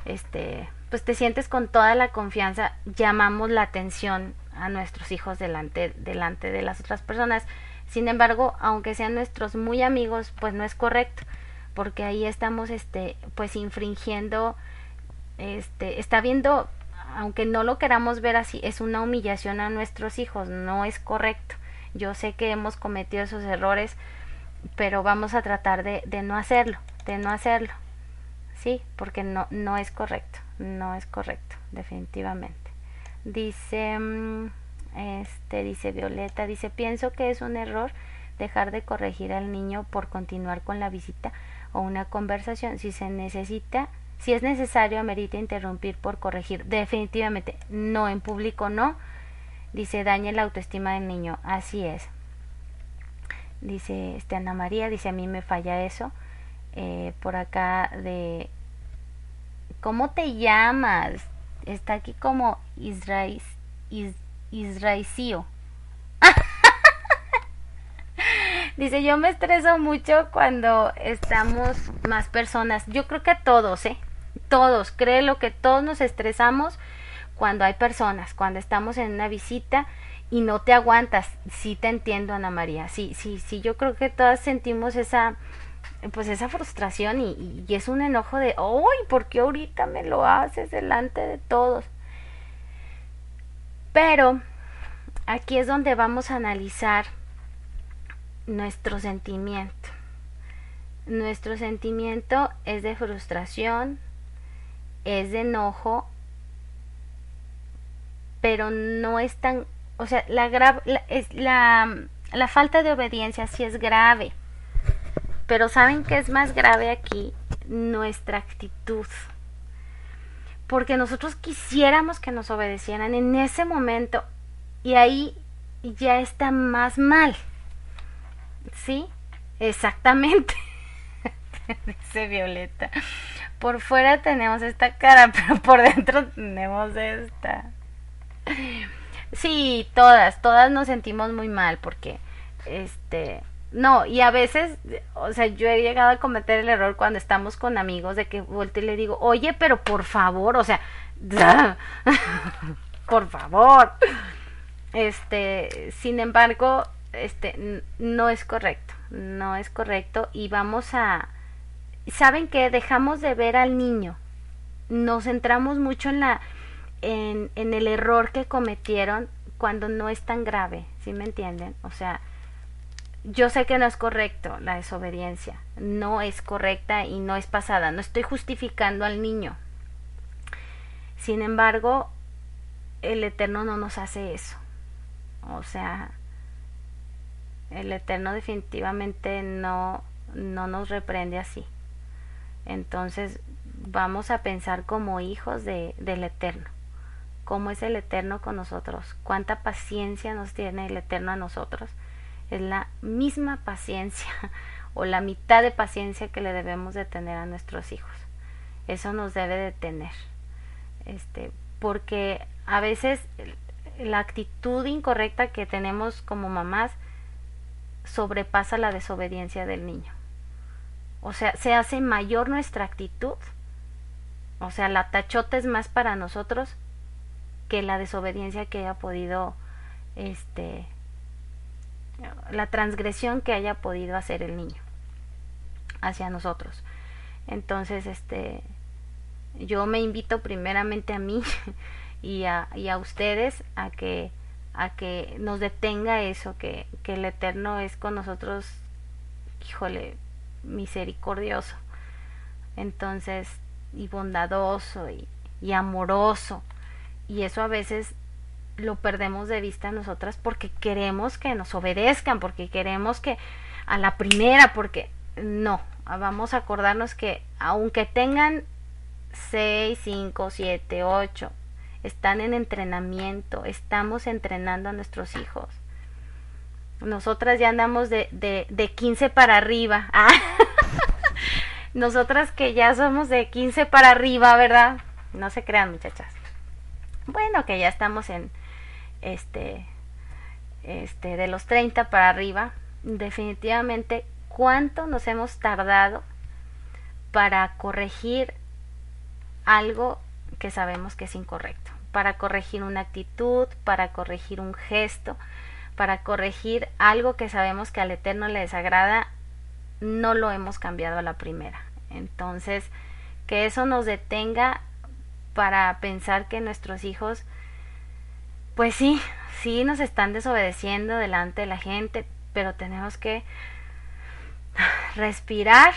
este, pues te sientes con toda la confianza, llamamos la atención a nuestros hijos delante, delante de las otras personas. Sin embargo, aunque sean nuestros muy amigos, pues no es correcto, porque ahí estamos, este, pues infringiendo, este, está viendo, aunque no lo queramos ver así, es una humillación a nuestros hijos, no es correcto. Yo sé que hemos cometido esos errores, pero vamos a tratar de, de no hacerlo, de no hacerlo, ¿sí? Porque no, no es correcto, no es correcto, definitivamente. Dice, mm, este, dice Violeta, dice, pienso que es un error dejar de corregir al niño por continuar con la visita o una conversación. Si se necesita, si es necesario, amerita interrumpir por corregir. Definitivamente, no en público, no. Dice, daña la autoestima del niño. Así es dice este Ana María, dice a mí me falla eso. Eh, por acá de ¿cómo te llamas? Está aquí como Israel is, dice yo me estreso mucho cuando estamos más personas. Yo creo que todos, ¿eh? Todos, créelo que todos nos estresamos cuando hay personas, cuando estamos en una visita y no te aguantas. Sí te entiendo, Ana María. Sí, sí, sí, yo creo que todas sentimos esa pues esa frustración y, y es un enojo de, ¡ay! ¿Por qué ahorita me lo haces delante de todos? Pero aquí es donde vamos a analizar nuestro sentimiento. Nuestro sentimiento es de frustración, es de enojo, pero no es tan o sea, la, es, la, la falta de obediencia sí es grave. Pero ¿saben qué es más grave aquí? Nuestra actitud. Porque nosotros quisiéramos que nos obedecieran en ese momento y ahí ya está más mal. ¿Sí? Exactamente. Dice Violeta. Por fuera tenemos esta cara, pero por dentro tenemos esta. Sí, todas, todas nos sentimos muy mal porque, este, no, y a veces, o sea, yo he llegado a cometer el error cuando estamos con amigos de que vuelto y le digo, oye, pero por favor, o sea, por favor. Este, sin embargo, este, no es correcto, no es correcto y vamos a, ¿saben qué? Dejamos de ver al niño, nos centramos mucho en la, en, en el error que cometieron cuando no es tan grave, ¿sí me entienden? O sea, yo sé que no es correcto la desobediencia, no es correcta y no es pasada, no estoy justificando al niño. Sin embargo, el Eterno no nos hace eso. O sea, el Eterno definitivamente no, no nos reprende así. Entonces, vamos a pensar como hijos de, del Eterno. ¿Cómo es el Eterno con nosotros? ¿Cuánta paciencia nos tiene el Eterno a nosotros? Es la misma paciencia o la mitad de paciencia que le debemos de tener a nuestros hijos. Eso nos debe de tener. Este, porque a veces la actitud incorrecta que tenemos como mamás sobrepasa la desobediencia del niño. O sea, se hace mayor nuestra actitud. O sea, la tachota es más para nosotros que la desobediencia que haya podido, este, la transgresión que haya podido hacer el niño hacia nosotros. Entonces, este, yo me invito primeramente a mí y a, y a ustedes a que a que nos detenga eso, que, que el Eterno es con nosotros, híjole, misericordioso. Entonces, y bondadoso y, y amoroso. Y eso a veces lo perdemos de vista nosotras porque queremos que nos obedezcan, porque queremos que a la primera, porque no, vamos a acordarnos que aunque tengan 6, 5, 7, 8, están en entrenamiento, estamos entrenando a nuestros hijos. Nosotras ya andamos de, de, de 15 para arriba. Ah. Nosotras que ya somos de 15 para arriba, ¿verdad? No se crean muchachas. Bueno, que ya estamos en este este de los 30 para arriba, definitivamente cuánto nos hemos tardado para corregir algo que sabemos que es incorrecto, para corregir una actitud, para corregir un gesto, para corregir algo que sabemos que al Eterno le desagrada, no lo hemos cambiado a la primera. Entonces, que eso nos detenga para pensar que nuestros hijos, pues sí, sí nos están desobedeciendo delante de la gente, pero tenemos que respirar,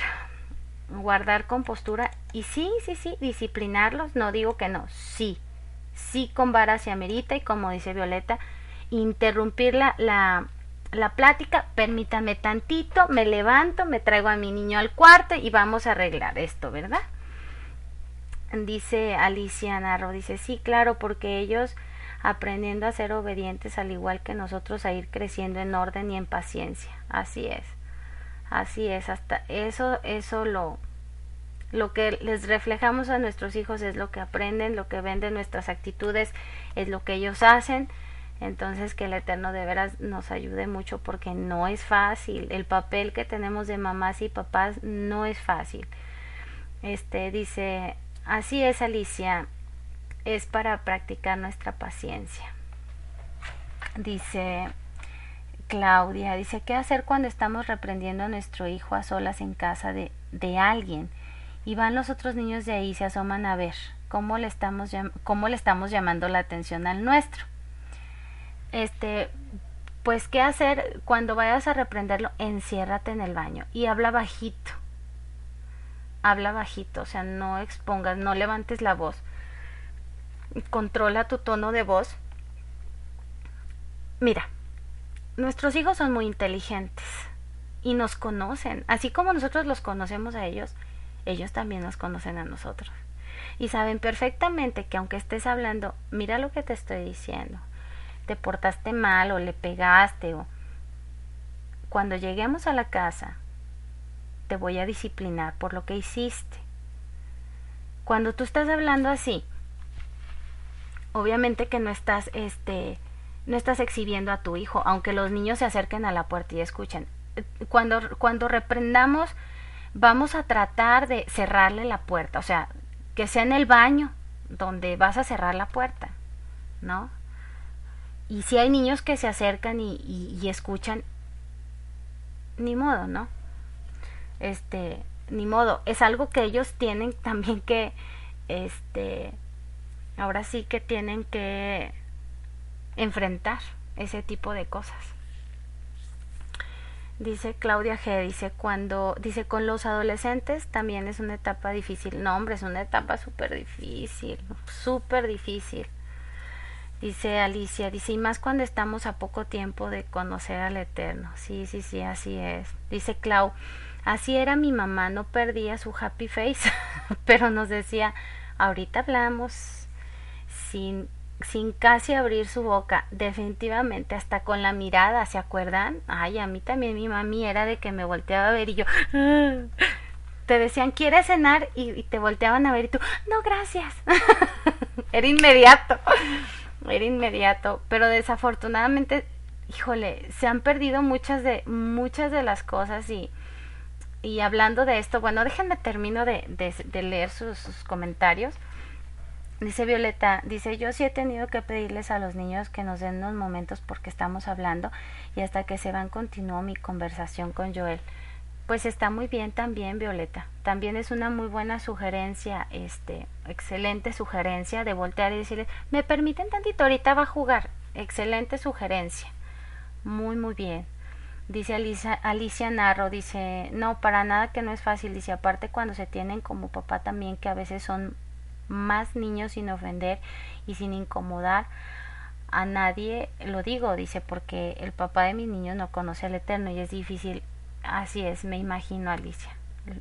guardar compostura y sí, sí, sí, disciplinarlos, no digo que no, sí, sí con vara se amerita y como dice Violeta, interrumpir la, la, la plática, permítanme tantito, me levanto, me traigo a mi niño al cuarto y vamos a arreglar esto, ¿verdad? Dice Alicia Narro, dice, sí, claro, porque ellos aprendiendo a ser obedientes al igual que nosotros a ir creciendo en orden y en paciencia. Así es. Así es, hasta eso, eso lo, lo que les reflejamos a nuestros hijos es lo que aprenden, lo que ven de nuestras actitudes es lo que ellos hacen. Entonces que el Eterno de veras nos ayude mucho porque no es fácil. El papel que tenemos de mamás y papás no es fácil. Este dice, así es Alicia, es para practicar nuestra paciencia. Dice, Claudia dice, ¿qué hacer cuando estamos reprendiendo a nuestro hijo a solas en casa de, de alguien? Y van los otros niños de ahí se asoman a ver cómo le, estamos cómo le estamos llamando la atención al nuestro. Este, pues, ¿qué hacer cuando vayas a reprenderlo? Enciérrate en el baño y habla bajito. Habla bajito, o sea, no expongas, no levantes la voz. Controla tu tono de voz. Mira, nuestros hijos son muy inteligentes y nos conocen, así como nosotros los conocemos a ellos, ellos también nos conocen a nosotros. Y saben perfectamente que aunque estés hablando, mira lo que te estoy diciendo, te portaste mal o le pegaste o cuando lleguemos a la casa, te voy a disciplinar por lo que hiciste. Cuando tú estás hablando así, obviamente que no estás este no estás exhibiendo a tu hijo, aunque los niños se acerquen a la puerta y escuchen. Cuando, cuando reprendamos, vamos a tratar de cerrarle la puerta, o sea, que sea en el baño donde vas a cerrar la puerta, ¿no? Y si hay niños que se acercan y, y, y escuchan, ni modo, ¿no? Este, ni modo, es algo que ellos tienen también que, este, ahora sí que tienen que enfrentar ese tipo de cosas. Dice Claudia G, dice cuando, dice con los adolescentes también es una etapa difícil. No, hombre, es una etapa súper difícil, súper difícil. Dice Alicia, dice, y más cuando estamos a poco tiempo de conocer al Eterno. Sí, sí, sí, así es. Dice Clau, Así era mi mamá, no perdía su happy face, pero nos decía, ahorita hablamos sin sin casi abrir su boca, definitivamente hasta con la mirada, ¿se acuerdan? Ay, a mí también mi mami era de que me volteaba a ver y yo te decían, ¿quieres cenar? Y, te volteaban a ver y tú, no, gracias. era inmediato, era inmediato, pero desafortunadamente, híjole, se han perdido muchas de, muchas de las cosas y, y hablando de esto, bueno, déjenme termino de, de, leer sus comentarios. Dice Violeta, dice, yo sí he tenido que pedirles a los niños que nos den unos momentos porque estamos hablando y hasta que se van continuó mi conversación con Joel. Pues está muy bien también, Violeta. También es una muy buena sugerencia, este, excelente sugerencia de voltear y decirles, me permiten tantito, ahorita va a jugar. Excelente sugerencia. Muy, muy bien. Dice Alicia, Alicia Narro, dice, no, para nada que no es fácil. Dice, aparte cuando se tienen como papá también, que a veces son más niños sin ofender y sin incomodar a nadie, lo digo, dice, porque el papá de mis niños no conoce al Eterno y es difícil, así es, me imagino Alicia,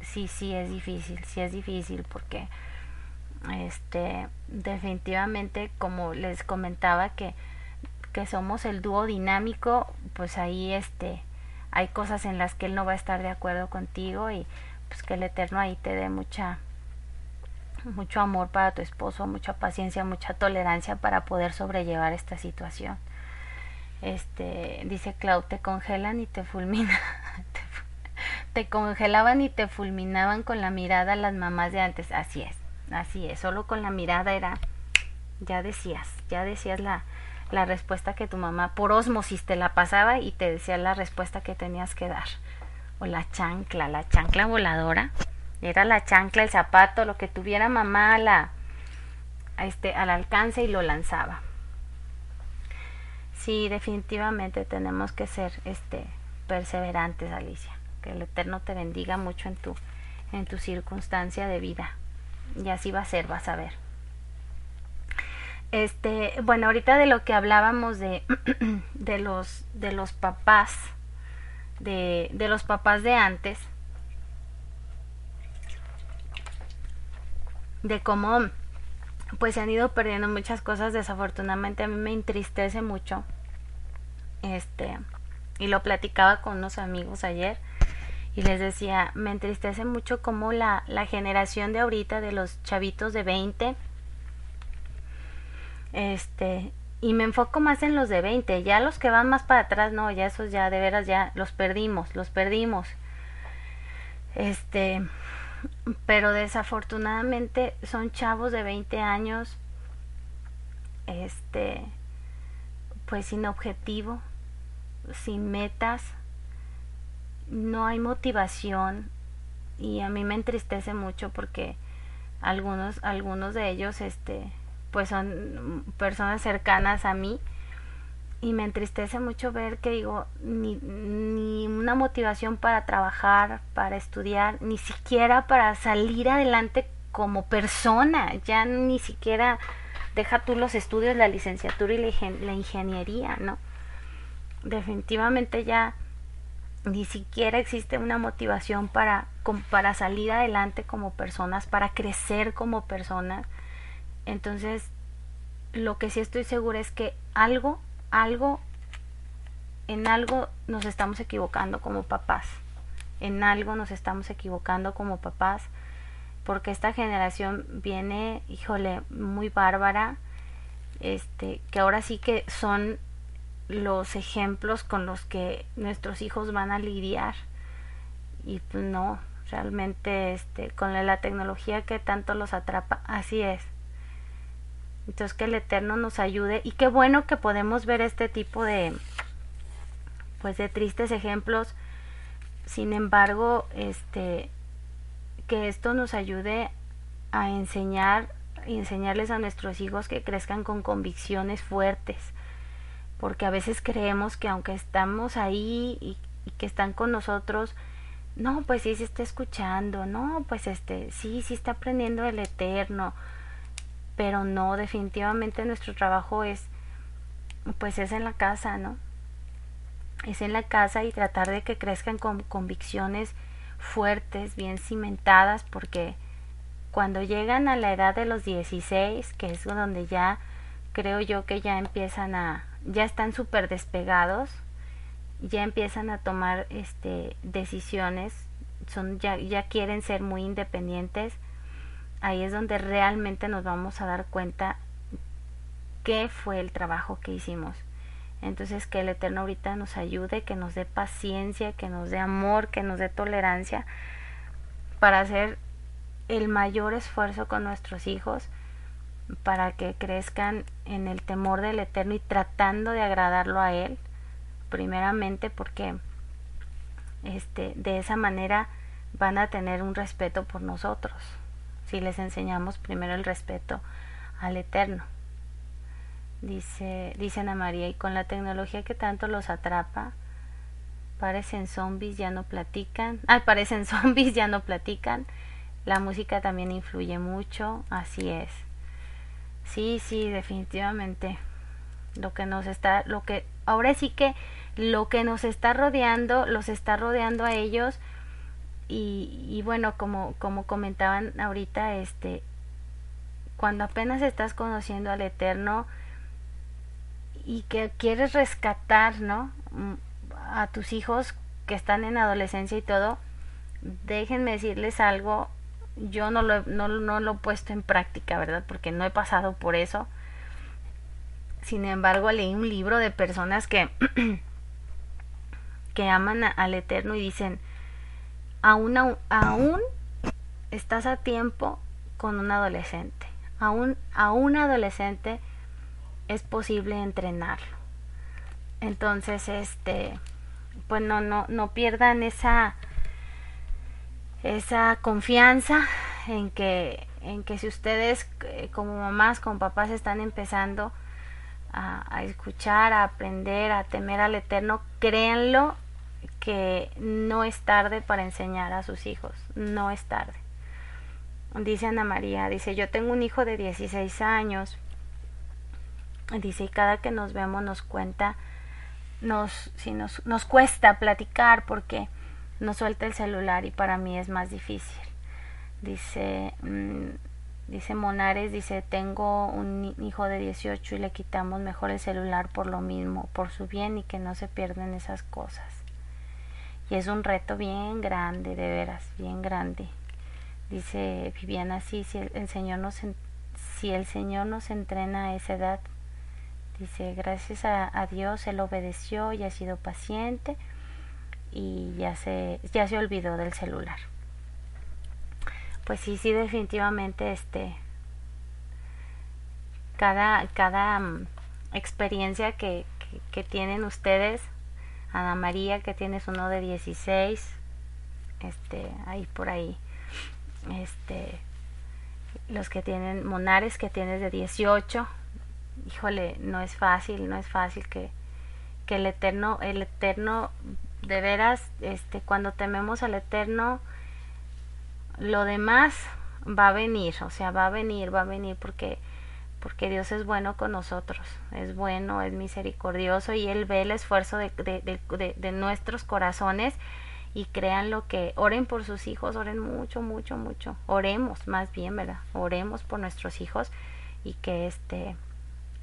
sí, sí es difícil, sí es difícil porque este definitivamente como les comentaba que que somos el dúo dinámico pues ahí este hay cosas en las que él no va a estar de acuerdo contigo y pues que el eterno ahí te dé mucha mucho amor para tu esposo, mucha paciencia, mucha tolerancia para poder sobrellevar esta situación. Este, dice Clau, te congelan y te fulminan. te congelaban y te fulminaban con la mirada las mamás de antes. Así es, así es. Solo con la mirada era, ya decías, ya decías la, la respuesta que tu mamá por osmosis te la pasaba y te decía la respuesta que tenías que dar. O la chancla, la chancla voladora era la chancla, el zapato, lo que tuviera mamá la, este, al alcance y lo lanzaba. Sí, definitivamente tenemos que ser este, perseverantes, Alicia. Que el Eterno te bendiga mucho en tu, en tu circunstancia de vida. Y así va a ser, vas a ver. Este, bueno, ahorita de lo que hablábamos de, de los, de los papás, de, los papás de antes, de cómo pues se han ido perdiendo muchas cosas. Desafortunadamente a mí me entristece mucho este y lo platicaba con unos amigos ayer y les decía me entristece mucho como la, la generación de ahorita de los chavitos de 20 este y me enfoco más en los de 20 ya los que van más para atrás no ya esos ya de veras ya los perdimos los perdimos. Este pero desafortunadamente son chavos de 20 años este pues sin objetivo sin metas no hay motivación y a mí me entristece mucho porque algunos algunos de ellos este pues son personas cercanas a mí y me entristece mucho ver que digo, ni, ni una motivación para trabajar, para estudiar, ni siquiera para salir adelante como persona, ya ni siquiera deja tú los estudios, la licenciatura y la, ingeniería, ¿no? Definitivamente ya ni siquiera existe una motivación para, para salir adelante como personas, para crecer como personas. Entonces, lo que sí estoy segura es que algo algo, en algo nos estamos equivocando como papás. En algo nos estamos equivocando como papás. Porque esta generación viene, híjole, muy bárbara. Este, que ahora sí que son los ejemplos con los que nuestros hijos van a lidiar. Y pues no, realmente este, con la tecnología que tanto los atrapa, así es entonces que el Eterno nos ayude y qué bueno que podemos ver este tipo de pues de tristes ejemplos. Sin embargo, este que esto nos ayude a enseñar enseñarles a nuestros hijos que crezcan con convicciones fuertes. Porque a veces creemos que aunque estamos ahí y, y que están con nosotros, no, pues sí se está escuchando, no, pues este, sí, sí está aprendiendo el eterno, pero no definitivamente nuestro trabajo es pues es en la casa no es en la casa y tratar de que crezcan con convicciones fuertes, bien cimentadas, porque cuando llegan a la edad de los 16, que es donde ya creo yo que ya empiezan a, ya están súper despegados, ya empiezan a tomar este, decisiones, son, ya, ya quieren ser muy independientes, ahí es donde realmente nos vamos a dar cuenta qué fue el trabajo que hicimos. Entonces que el Eterno ahorita nos ayude, que nos dé paciencia, que nos dé amor, que nos dé tolerancia para hacer el mayor esfuerzo con nuestros hijos, para que crezcan en el temor del Eterno y tratando de agradarlo a Él, primeramente porque este, de esa manera van a tener un respeto por nosotros, si les enseñamos primero el respeto al Eterno. Dice, dice Ana María, y con la tecnología que tanto los atrapa, parecen zombies, ya no platican. Ay, parecen zombies, ya no platican. La música también influye mucho, así es. Sí, sí, definitivamente. Lo que nos está, lo que, ahora sí que lo que nos está rodeando, los está rodeando a ellos. Y, bueno, como, como comentaban ahorita, este, cuando apenas estás conociendo al Eterno, y que quieres rescatar, ¿no? Mm, a tus hijos que están en adolescencia y todo, déjenme decirles algo, yo no lo, no, no lo he puesto en práctica, ¿verdad? Porque no he pasado por eso. Sin embargo, leí un libro de personas que, que aman al Eterno y dicen, aún, aún estás a tiempo con un adolescente. Aún, a un adolescente es posible entrenarlo. Entonces, este, pues no, no, no pierdan esa, esa confianza en que, en que si ustedes eh, como mamás, como papás están empezando a, a, escuchar, a aprender, a temer al Eterno, créanlo que no es tarde para enseñar a sus hijos, no es tarde. Dice Ana María, dice, yo tengo un hijo de 16 años, Dice, y cada que nos vemos nos cuenta, nos, si nos, nos cuesta platicar porque nos suelta el celular y para mí es más difícil. Dice, mmm, dice Monares, dice, tengo un hijo de 18 y le quitamos mejor el celular por lo mismo, por su bien y que no se pierden esas cosas. Y es un reto bien grande, de veras, bien grande. Dice Viviana, sí, si el, Señor nos, si el Señor nos entrena a esa edad, Dice, gracias a, Dios él obedeció y ha sido paciente y ya se, ya se olvidó del celular. Pues sí, sí, definitivamente este cada, cada um, experiencia que, que, tienen ustedes, Ana María que tienes uno de 16, este, ahí por ahí, este, los que tienen Monares que tienes de 18, híjole, no es fácil, no es fácil que, que el eterno, el eterno, de veras, este, cuando tememos al eterno, lo demás va a venir, o sea, va a venir, va a venir porque porque Dios es bueno con nosotros, es bueno, es misericordioso y Él ve el esfuerzo de, de, nuestros corazones y crean lo que oren por sus hijos, oren mucho, mucho, mucho, oremos más bien, ¿verdad? Oremos por nuestros hijos y que este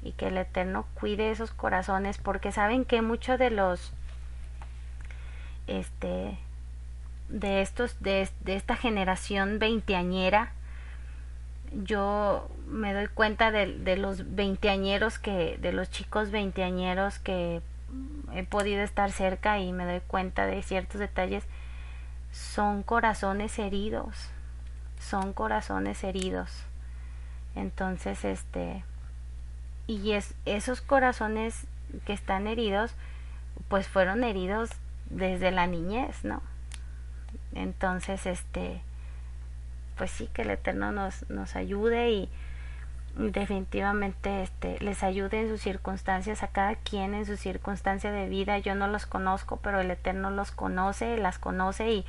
y que el Eterno cuide esos corazones porque saben que muchos de los este de estos de, de esta generación veinteañera yo me doy cuenta de, de los veinteañeros que de los chicos veinteañeros que he podido estar cerca y me doy cuenta de ciertos detalles son corazones heridos son corazones heridos entonces este y es, esos corazones que están heridos, pues fueron heridos desde la niñez, ¿no? Entonces, este, pues sí, que el Eterno nos, nos ayude y definitivamente este, les ayude en sus circunstancias, a cada quien en su circunstancia de vida. Yo no los conozco, pero el Eterno los conoce, las conoce y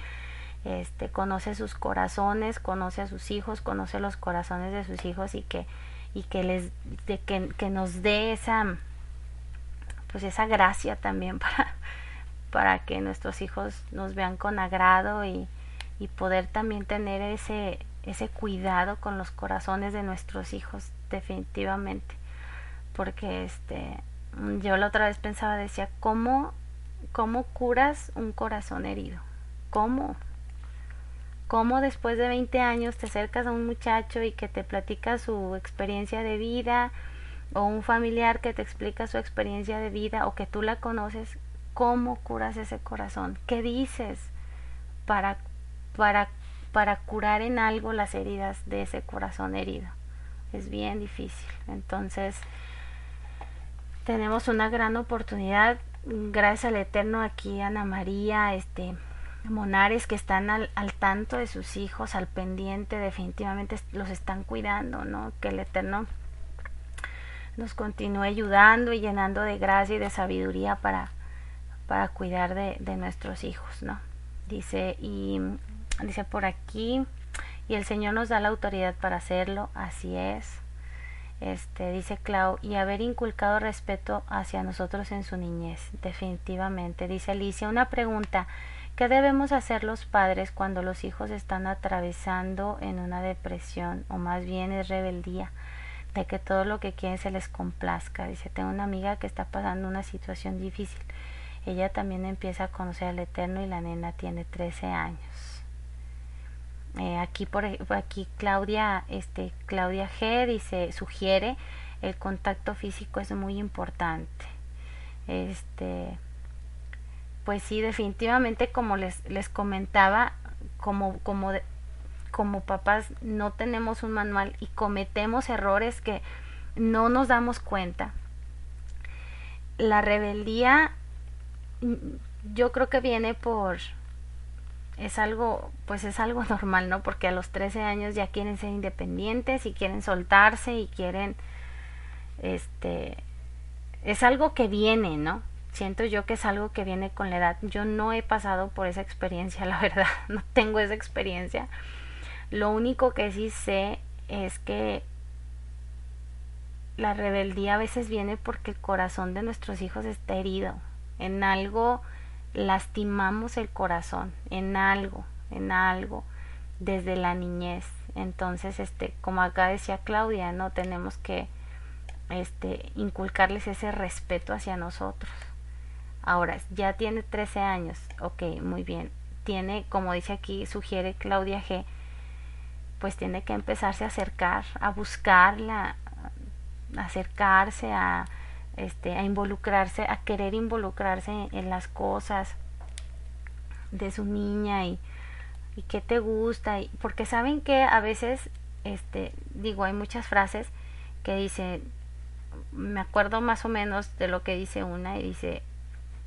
este, conoce sus corazones, conoce a sus hijos, conoce los corazones de sus hijos y que y que les de que, que, nos dé esa pues esa gracia también para para que nuestros hijos nos vean con agrado y, y poder también tener ese ese cuidado con los corazones de nuestros hijos definitivamente. Porque este yo la otra vez pensaba decía cómo cómo curas un corazón herido cómo cómo después de 20 años te acercas a un muchacho y que te platica su experiencia de vida o un familiar que te explica su experiencia de vida o que tú la conoces cómo curas ese corazón qué dices para para para curar en algo las heridas de ese corazón herido. Es bien difícil. Entonces, tenemos una gran oportunidad, gracias al Eterno aquí, Ana María, este, Monares, que están al, al tanto de sus hijos, al pendiente, definitivamente los están cuidando, ¿no? Que el Eterno nos continúe ayudando y llenando de gracia y de sabiduría para, para cuidar de, de nuestros hijos, ¿no? Dice, y Dice por aquí, y el Señor nos da la autoridad para hacerlo, así es. Este, dice Clau, y haber inculcado respeto hacia nosotros en su niñez, definitivamente. Dice Alicia, una pregunta, ¿qué debemos hacer los padres cuando los hijos están atravesando en una depresión o más bien es rebeldía? de que todo lo que quieren se les complazca. Dice, tengo una amiga que está pasando una situación difícil. Ella también empieza a conocer al Eterno y la nena tiene 13 años. Eh, aquí por aquí Claudia este Claudia G dice sugiere el contacto físico es muy importante. Este pues sí definitivamente como les les comentaba como como como papás no tenemos un manual y cometemos errores que no nos damos cuenta la rebeldía mm, yo creo que viene por es algo, pues es algo normal, ¿no? Porque a los 13 años ya quieren ser independientes y quieren soltarse y quieren, este, es algo que viene, ¿no? Siento yo que es algo que viene con la edad. Yo no he pasado por esa experiencia, la verdad, no tengo esa experiencia. Lo único que sí sé es que la rebeldía a veces viene porque el corazón de nuestros hijos está herido en algo lastimamos el corazón en algo, en algo desde la niñez. Entonces, este, como acá decía Claudia, no tenemos que este inculcarles ese respeto hacia nosotros. Ahora, ya tiene 13 años. Ok, muy bien. Tiene, como dice aquí, sugiere Claudia G, pues tiene que empezarse a acercar, a buscarla, a acercarse a este, a involucrarse, a querer involucrarse en, las cosas de su niña y, y qué te gusta, y, porque saben que a veces, este, digo, hay muchas frases que dicen, me acuerdo más o menos de lo que dice una y dice,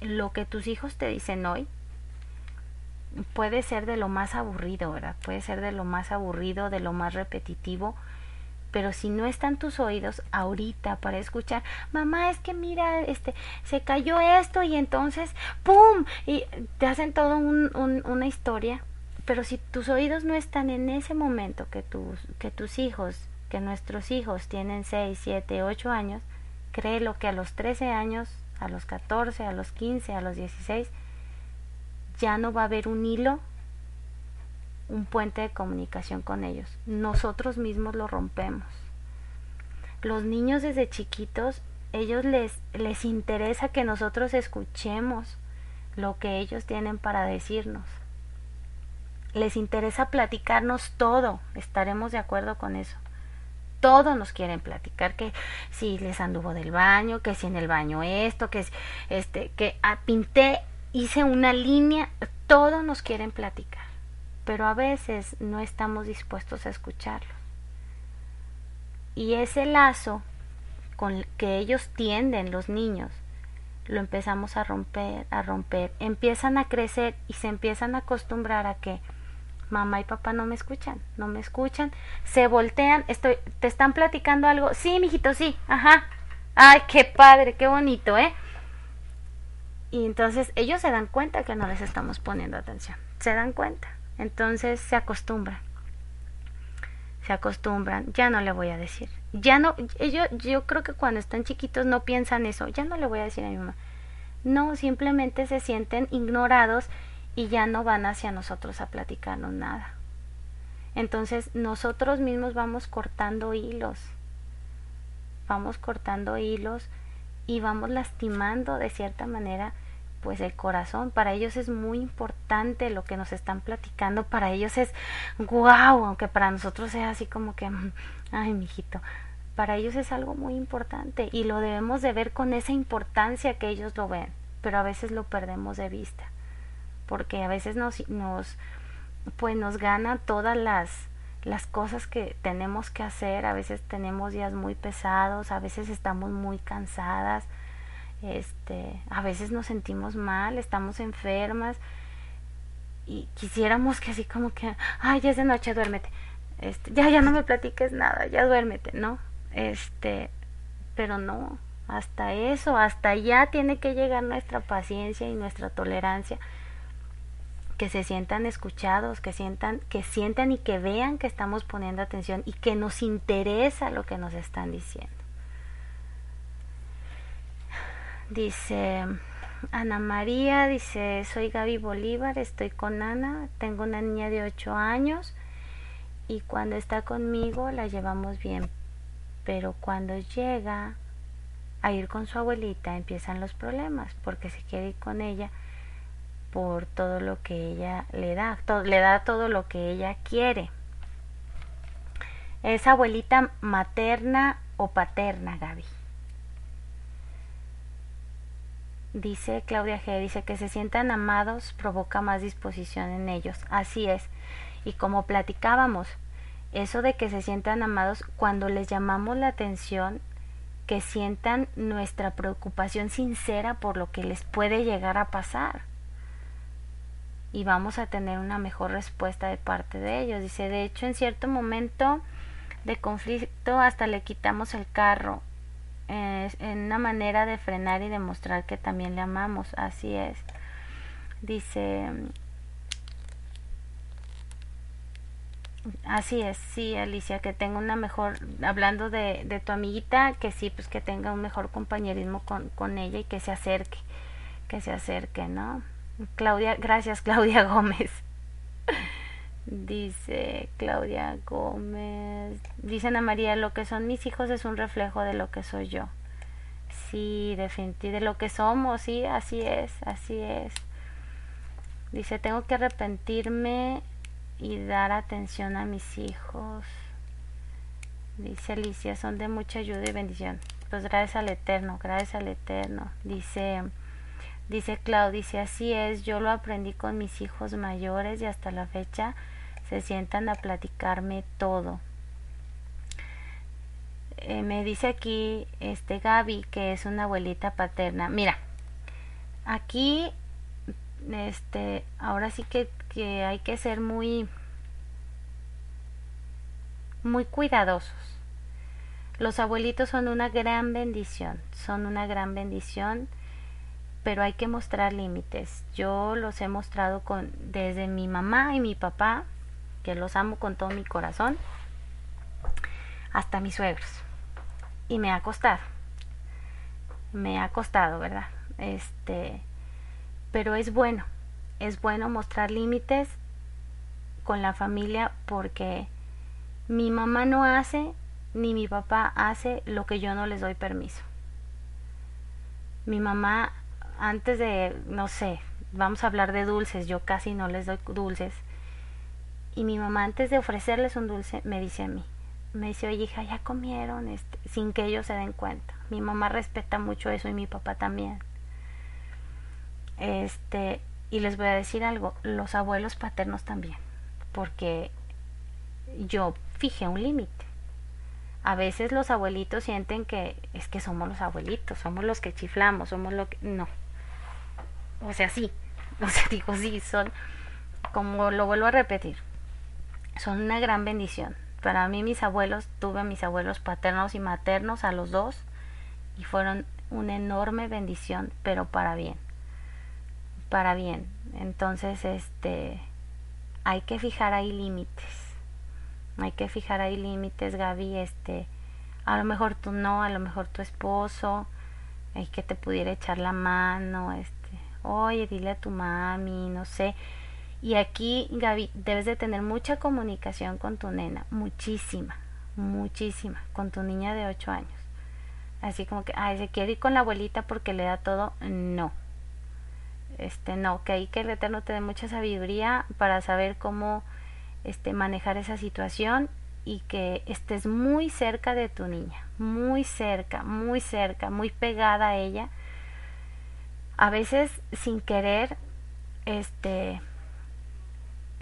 lo que tus hijos te dicen hoy puede ser de lo más aburrido, ¿verdad? Puede ser de lo más aburrido, de lo más repetitivo, pero si no están tus oídos ahorita para escuchar, mamá, es que mira, este, se cayó esto y entonces, ¡pum! Y te hacen todo un, una historia. Pero si tus oídos no están en ese momento que tus, que tus hijos, que nuestros hijos tienen 6, 7, 8 años, créelo que a los 13 años, a los 14, a los 15, a los 16, ya no va a haber un hilo un puente de comunicación con ellos. Nosotros mismos lo rompemos. Los niños desde chiquitos, ellos les, les interesa que nosotros escuchemos lo que ellos tienen para decirnos. Les interesa platicarnos todo, estaremos de acuerdo con eso. Todos nos quieren platicar que si les anduvo del baño, que si en el baño esto, que este, que pinté, hice una línea, todos nos quieren platicar pero a veces no estamos dispuestos a escucharlo. Y ese lazo con que ellos tienden, los niños, lo empezamos a romper, a romper, empiezan a crecer y se empiezan a acostumbrar a que mamá y papá no me escuchan, no me escuchan, se voltean, estoy, te están platicando algo, sí, mijito, sí, ajá, ay, qué padre, qué bonito, ¿eh? Y entonces ellos se dan cuenta que no les estamos poniendo atención, se dan cuenta. Entonces se acostumbran. Se acostumbran. Ya no le voy a decir. Ya no, ellos, yo creo que cuando están chiquitos no piensan eso. Ya no le voy a decir a mi mamá. No, simplemente se sienten ignorados y ya no van hacia nosotros a platicarnos nada. Entonces nosotros mismos vamos cortando hilos, vamos cortando hilos y vamos lastimando de cierta manera pues el corazón. Para ellos es muy importante lo que nos están platicando, para ellos es guau, aunque para nosotros es así como que, ay, mijito, para ellos es algo muy importante y lo debemos de ver con esa importancia que ellos lo ven, pero a veces lo perdemos de vista, porque a veces nos, nos pues nos gana todas las las cosas que tenemos que hacer, a veces tenemos días muy pesados, a veces estamos muy cansadas, este, a veces nos sentimos mal, estamos enfermas y quisiéramos que así como que, ay, ya es de noche, duérmete. Este, ya ya no me platiques nada, ya duérmete, ¿no? Este, pero no, hasta eso, hasta allá tiene que llegar nuestra paciencia y nuestra tolerancia que se sientan escuchados, que sientan, que sientan y que vean que estamos poniendo atención y que nos interesa lo que nos están diciendo. Dice Ana María, dice, soy Gaby Bolívar, estoy con Ana, tengo una niña de 8 años y cuando está conmigo la llevamos bien, pero cuando llega a ir con su abuelita empiezan los problemas porque se quiere ir con ella por todo lo que ella le da, le da todo lo que ella quiere. ¿Es abuelita materna o paterna, Gaby? Dice Claudia G, dice que se sientan amados provoca más disposición en ellos. Así es. Y como platicábamos, eso de que se sientan amados cuando les llamamos la atención, que sientan nuestra preocupación sincera por lo que les puede llegar a pasar. Y vamos a tener una mejor respuesta de parte de ellos. Dice, de hecho, en cierto momento de conflicto hasta le quitamos el carro en una manera de frenar y demostrar que también le amamos. Así es. Dice, así es, sí, Alicia, que tenga una mejor, hablando de, de tu amiguita, que sí, pues que tenga un mejor compañerismo con, con ella y que se acerque, que se acerque, ¿no? Claudia, gracias Claudia Gómez. Dice Claudia Gómez. Dice Ana María, lo que son mis hijos es un reflejo de lo que soy yo. Sí, definitivamente, de lo que somos, sí, así es, así es. Dice, tengo que arrepentirme y dar atención a mis hijos. Dice Alicia, son de mucha ayuda y bendición. Pues gracias al Eterno, gracias al Eterno. Dice, dice Claudia, dice, así es, yo lo aprendí con mis hijos mayores y hasta la fecha se sientan a platicarme todo. Eh, me dice aquí este Gaby que es una abuelita paterna. Mira, aquí este ahora sí que, que hay que ser muy muy cuidadosos. Los abuelitos son una gran bendición, son una gran bendición, pero hay que mostrar límites. Yo los he mostrado con desde mi mamá y mi papá que los amo con todo mi corazón, hasta mis suegros. Y me ha costado. Me ha costado, ¿verdad? Este, pero es bueno. Es bueno mostrar límites con la familia porque mi mamá no hace ni mi papá hace lo que yo no les doy permiso. Mi mamá antes de, no sé, vamos a hablar de dulces, yo casi no les doy dulces y mi mamá antes de ofrecerles un dulce me dice a mí, me dice, oye hija, ya comieron, este, sin que ellos se den cuenta. Mi mamá respeta mucho eso y mi papá también. Este, y les voy a decir algo, los abuelos paternos también, porque yo fijé un límite. A veces los abuelitos sienten que es que somos los abuelitos, somos los que chiflamos, somos lo que... No. O sea, sí. O sea, digo, sí, son... Como lo vuelvo a repetir, son una gran bendición. Para mí mis abuelos, tuve a mis abuelos paternos y maternos a los dos y fueron una enorme bendición, pero para bien. Para bien. Entonces, este hay que fijar ahí límites. Hay que fijar ahí límites, Gaby, este a lo mejor tú no, a lo mejor tu esposo, hay que te pudiera echar la mano, este oye, dile a tu mami, no sé. Y aquí, Gaby, debes de tener mucha comunicación con tu nena, muchísima, muchísima, con tu niña de 8 años. Así como que, ay, se quiere ir con la abuelita porque le da todo. No. Este, no, que ahí que el Eterno te dé mucha sabiduría para saber cómo este, manejar esa situación y que estés muy cerca de tu niña, muy cerca, muy cerca, muy pegada a ella. A veces sin querer, este,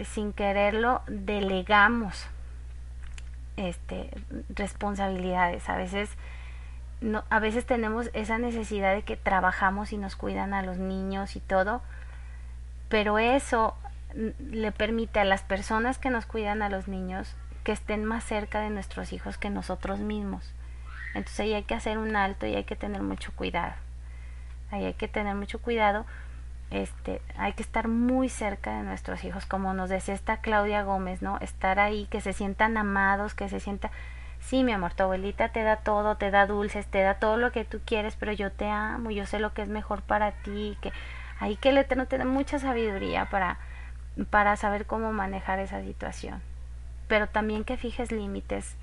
sin quererlo, delegamos este, responsabilidades. A veces no, a veces tenemos esa necesidad de que trabajamos y nos cuidan a los niños y todo, pero eso le permite a las personas que nos cuidan a los niños que estén más cerca de nuestros hijos que nosotros mismos. Entonces ahí hay que hacer un alto y hay que tener mucho cuidado. Ahí hay que tener mucho cuidado. Este, hay que estar muy cerca de nuestros hijos, como nos decía esta Claudia Gómez, ¿no? Estar ahí, que se sientan amados, que se sientan Sí, mi amor, tu abuelita te da todo, te da dulces, te da todo lo que tú quieres, pero yo te amo, yo sé lo que es mejor para ti, que ahí que el Eterno te da mucha sabiduría para, para saber cómo manejar esa situación. Pero también que fijes límites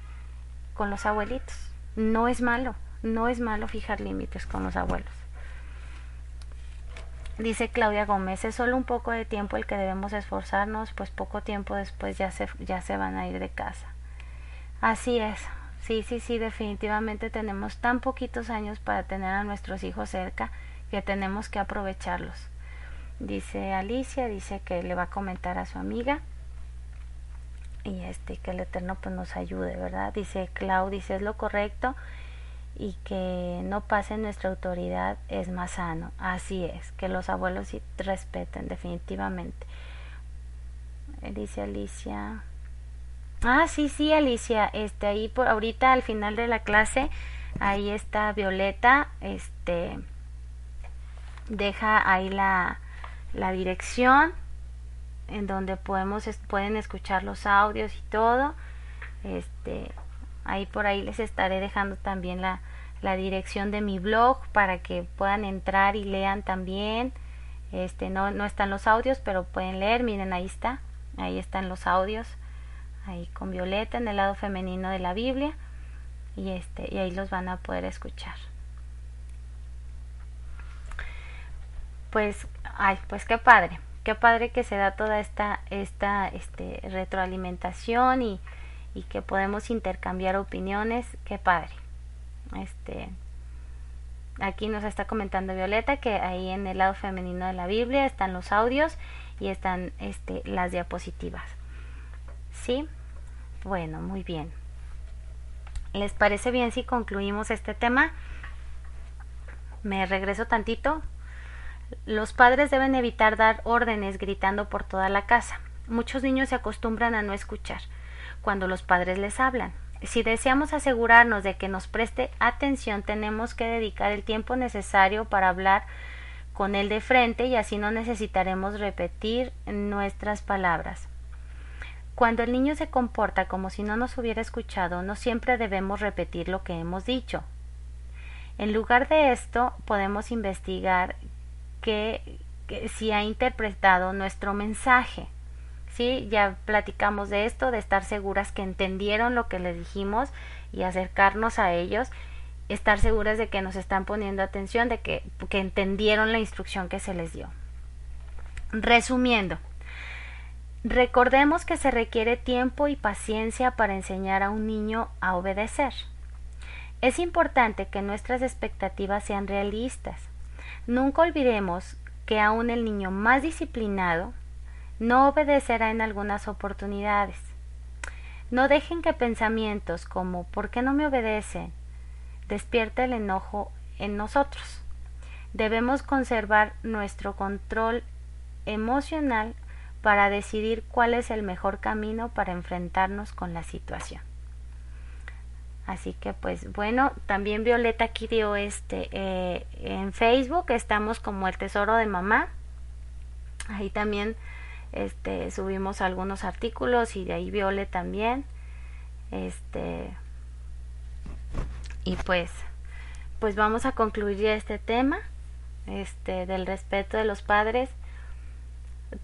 con los abuelitos. No es malo, no es malo fijar límites con los abuelos. Dice Claudia Gómez, es solo un poco de tiempo el que debemos esforzarnos, pues poco tiempo después ya se, ya se van a ir de casa. Así es. Sí, sí, sí, definitivamente tenemos tan poquitos años para tener a nuestros hijos cerca que tenemos que aprovecharlos. Dice Alicia, dice que le va a comentar a su amiga y este que el Eterno pues nos ayude, ¿verdad? Dice Clau, dice es lo correcto y que no pase nuestra autoridad es más sano. Así es, que los abuelos sí respeten definitivamente. Dice Alicia, Ah, sí, sí, Alicia, este ahí por ahorita al final de la clase ahí está Violeta, este deja ahí la, la dirección en donde podemos pueden escuchar los audios y todo. Este ahí por ahí les estaré dejando también la, la dirección de mi blog para que puedan entrar y lean también. Este no no están los audios, pero pueden leer, miren ahí está. Ahí están los audios ahí con Violeta en el lado femenino de la Biblia y este y ahí los van a poder escuchar. Pues ay, pues qué padre. Qué padre que se da toda esta esta este retroalimentación y y que podemos intercambiar opiniones, qué padre. Este aquí nos está comentando Violeta que ahí en el lado femenino de la Biblia están los audios y están este las diapositivas. ¿Sí? Bueno, muy bien. ¿Les parece bien si concluimos este tema? Me regreso tantito. Los padres deben evitar dar órdenes gritando por toda la casa. Muchos niños se acostumbran a no escuchar cuando los padres les hablan. Si deseamos asegurarnos de que nos preste atención, tenemos que dedicar el tiempo necesario para hablar con él de frente y así no necesitaremos repetir nuestras palabras. Cuando el niño se comporta como si no nos hubiera escuchado, no siempre debemos repetir lo que hemos dicho. En lugar de esto, podemos investigar que, si ha interpretado nuestro mensaje. ¿Sí? Ya platicamos de esto, de estar seguras que entendieron lo que les dijimos y acercarnos a ellos, estar seguras de que nos están poniendo atención, de que, que entendieron la instrucción que se les dio. Resumiendo, Recordemos que se requiere tiempo y paciencia para enseñar a un niño a obedecer. Es importante que nuestras expectativas sean realistas. Nunca olvidemos que aún el niño más disciplinado no obedecerá en algunas oportunidades. No dejen que pensamientos como ¿por qué no me obedecen? despierte el enojo en nosotros. Debemos conservar nuestro control emocional para decidir cuál es el mejor camino para enfrentarnos con la situación. Así que pues bueno, también Violeta aquí este eh, en Facebook, estamos como el tesoro de mamá. Ahí también este subimos algunos artículos y de ahí Viole también. Este y pues pues vamos a concluir este tema este, del respeto de los padres.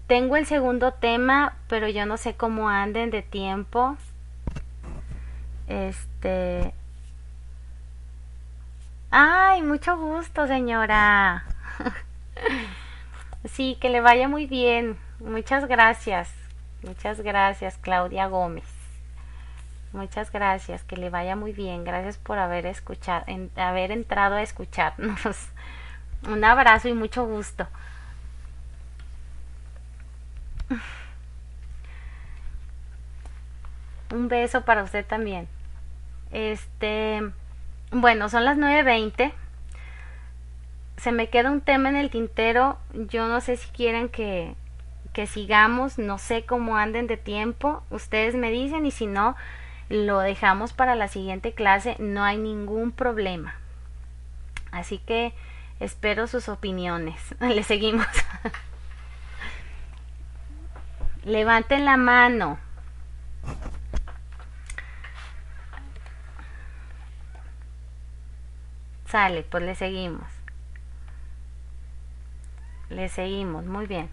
Tengo el segundo tema, pero yo no sé cómo anden de tiempo. Este. Ay, mucho gusto, señora. sí, que le vaya muy bien. Muchas gracias. Muchas gracias, Claudia Gómez. Muchas gracias, que le vaya muy bien. Gracias por haber escuchado, haber entrado a escucharnos. Un abrazo y mucho gusto. Un beso para usted también. Este, bueno, son las 9.20. Se me queda un tema en el tintero. Yo no sé si quieren que, que sigamos. No sé cómo anden de tiempo. Ustedes me dicen y si no, lo dejamos para la siguiente clase. No hay ningún problema. Así que espero sus opiniones. Le seguimos. Levanten la mano. Sale, pues le seguimos. Le seguimos, muy bien.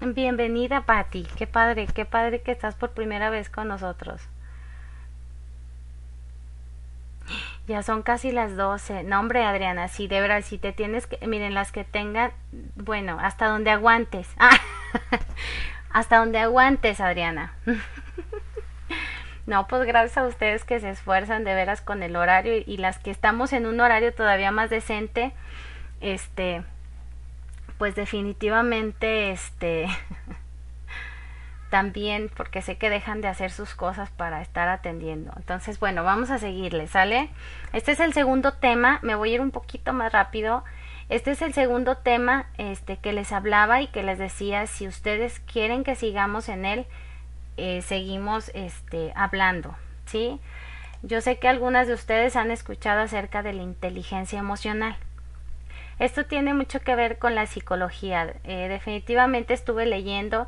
Bienvenida, Patti. Qué padre, qué padre que estás por primera vez con nosotros. Ya son casi las 12. No, hombre, Adriana, sí, de verdad, si te tienes que. Miren, las que tengan. Bueno, hasta donde aguantes. hasta donde aguantes, Adriana. no, pues gracias a ustedes que se esfuerzan de veras con el horario y las que estamos en un horario todavía más decente. Este. Pues definitivamente, este. también porque sé que dejan de hacer sus cosas para estar atendiendo. Entonces, bueno, vamos a seguirle, ¿sale? Este es el segundo tema, me voy a ir un poquito más rápido. Este es el segundo tema este que les hablaba y que les decía si ustedes quieren que sigamos en él, eh, seguimos este hablando, ¿sí? Yo sé que algunas de ustedes han escuchado acerca de la inteligencia emocional. Esto tiene mucho que ver con la psicología. Eh, definitivamente estuve leyendo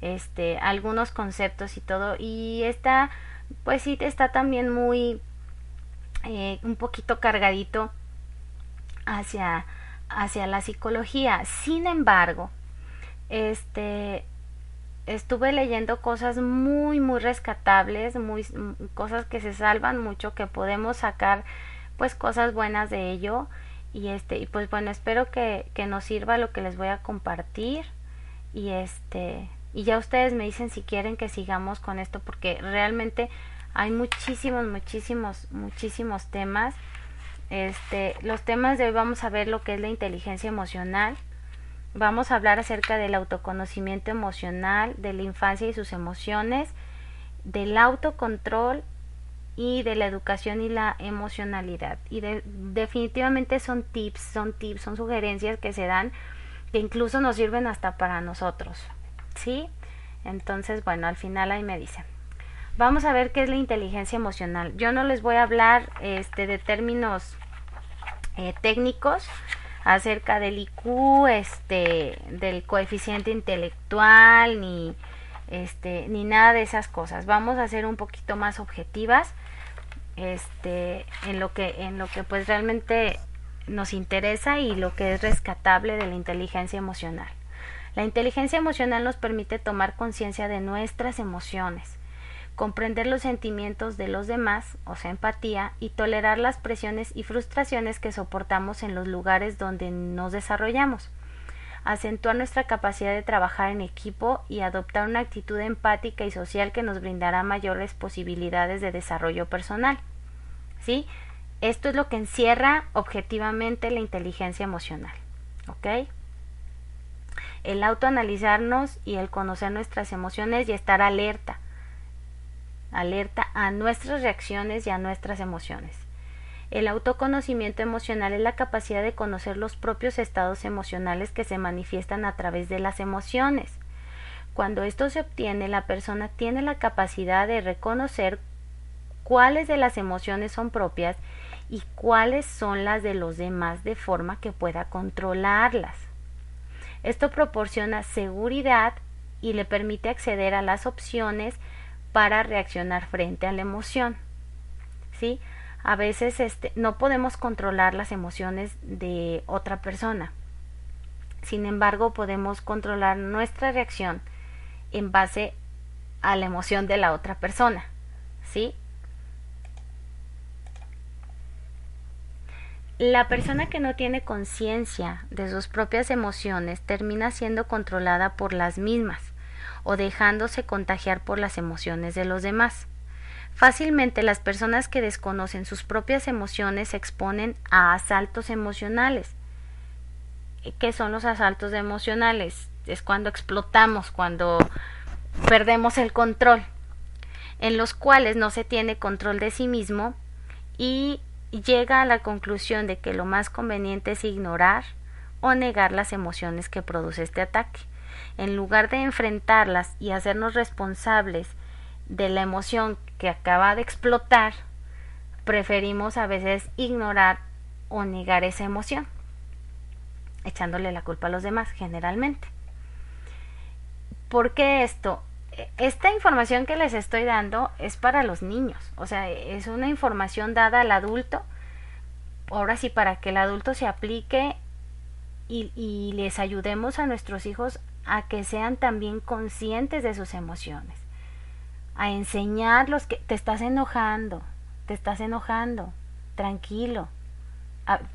este algunos conceptos y todo y está pues sí está también muy eh, un poquito cargadito hacia hacia la psicología sin embargo este estuve leyendo cosas muy muy rescatables muy cosas que se salvan mucho que podemos sacar pues cosas buenas de ello y este y pues bueno espero que, que nos sirva lo que les voy a compartir y este y ya ustedes me dicen si quieren que sigamos con esto porque realmente hay muchísimos muchísimos muchísimos temas. Este los temas de hoy vamos a ver lo que es la inteligencia emocional vamos a hablar acerca del autoconocimiento emocional de la infancia y sus emociones del autocontrol y de la educación y la emocionalidad y definitivamente son tips son tips son sugerencias que se dan que incluso nos sirven hasta para nosotros ¿sí? Entonces, bueno, al final ahí me dicen. Vamos a ver qué es la inteligencia emocional. Yo no les voy a hablar este, de términos eh, técnicos acerca del IQ, este, del coeficiente intelectual, ni, este, ni nada de esas cosas. Vamos a ser un poquito más objetivas, este, en lo que, en lo que pues realmente nos interesa y lo que es rescatable de la inteligencia emocional. La inteligencia emocional nos permite tomar conciencia de nuestras emociones, comprender los sentimientos de los demás, o sea, empatía, y tolerar las presiones y frustraciones que soportamos en los lugares donde nos desarrollamos, acentuar nuestra capacidad de trabajar en equipo y adoptar una actitud empática y social que nos brindará mayores posibilidades de desarrollo personal. ¿Sí? Esto es lo que encierra objetivamente la inteligencia emocional. El autoanalizarnos y el conocer nuestras emociones y estar alerta, alerta a nuestras reacciones y a nuestras emociones. El autoconocimiento emocional es la capacidad de conocer los propios estados emocionales que se manifiestan a través de las emociones. Cuando esto se obtiene, la persona tiene la capacidad de reconocer cuáles de las emociones son propias y cuáles son las de los demás de forma que pueda controlarlas. Esto proporciona seguridad y le permite acceder a las opciones para reaccionar frente a la emoción. ¿Sí? A veces este, no podemos controlar las emociones de otra persona. Sin embargo, podemos controlar nuestra reacción en base a la emoción de la otra persona. ¿Sí? La persona que no tiene conciencia de sus propias emociones termina siendo controlada por las mismas o dejándose contagiar por las emociones de los demás. Fácilmente las personas que desconocen sus propias emociones se exponen a asaltos emocionales. ¿Qué son los asaltos emocionales? Es cuando explotamos, cuando perdemos el control, en los cuales no se tiene control de sí mismo y llega a la conclusión de que lo más conveniente es ignorar o negar las emociones que produce este ataque. En lugar de enfrentarlas y hacernos responsables de la emoción que acaba de explotar, preferimos a veces ignorar o negar esa emoción, echándole la culpa a los demás generalmente. ¿Por qué esto? esta información que les estoy dando es para los niños, o sea, es una información dada al adulto, ahora sí, para que el adulto se aplique y, y les ayudemos a nuestros hijos a que sean también conscientes de sus emociones, a enseñarlos que te estás enojando, te estás enojando, tranquilo,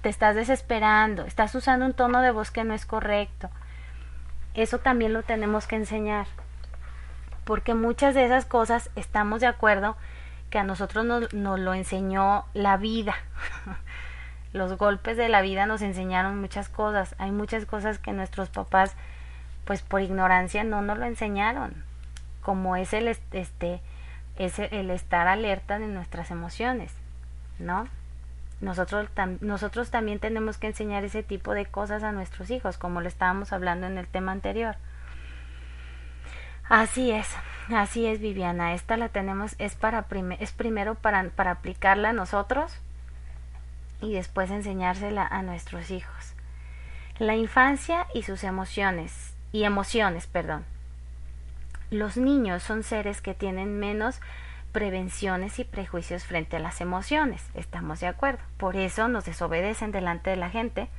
te estás desesperando, estás usando un tono de voz que no es correcto. Eso también lo tenemos que enseñar porque muchas de esas cosas estamos de acuerdo que a nosotros nos, lo enseñó la vida. Los golpes de la vida nos enseñaron muchas cosas. Hay muchas cosas que nuestros papás, pues por ignorancia, no nos lo enseñaron. Como es el, este, es el estar alerta de nuestras emociones, ¿no? Nosotros, nosotros también tenemos que enseñar ese tipo de cosas a nuestros hijos, como lo estábamos hablando en el tema anterior. Así es, así es Viviana. Esta la tenemos, es, para es primero para, para aplicarla a nosotros y después enseñársela a nuestros hijos. La infancia y sus emociones, y emociones, perdón. Los niños son seres que tienen menos prevenciones y prejuicios frente a las emociones. Estamos de acuerdo. Por eso nos desobedecen delante de la gente.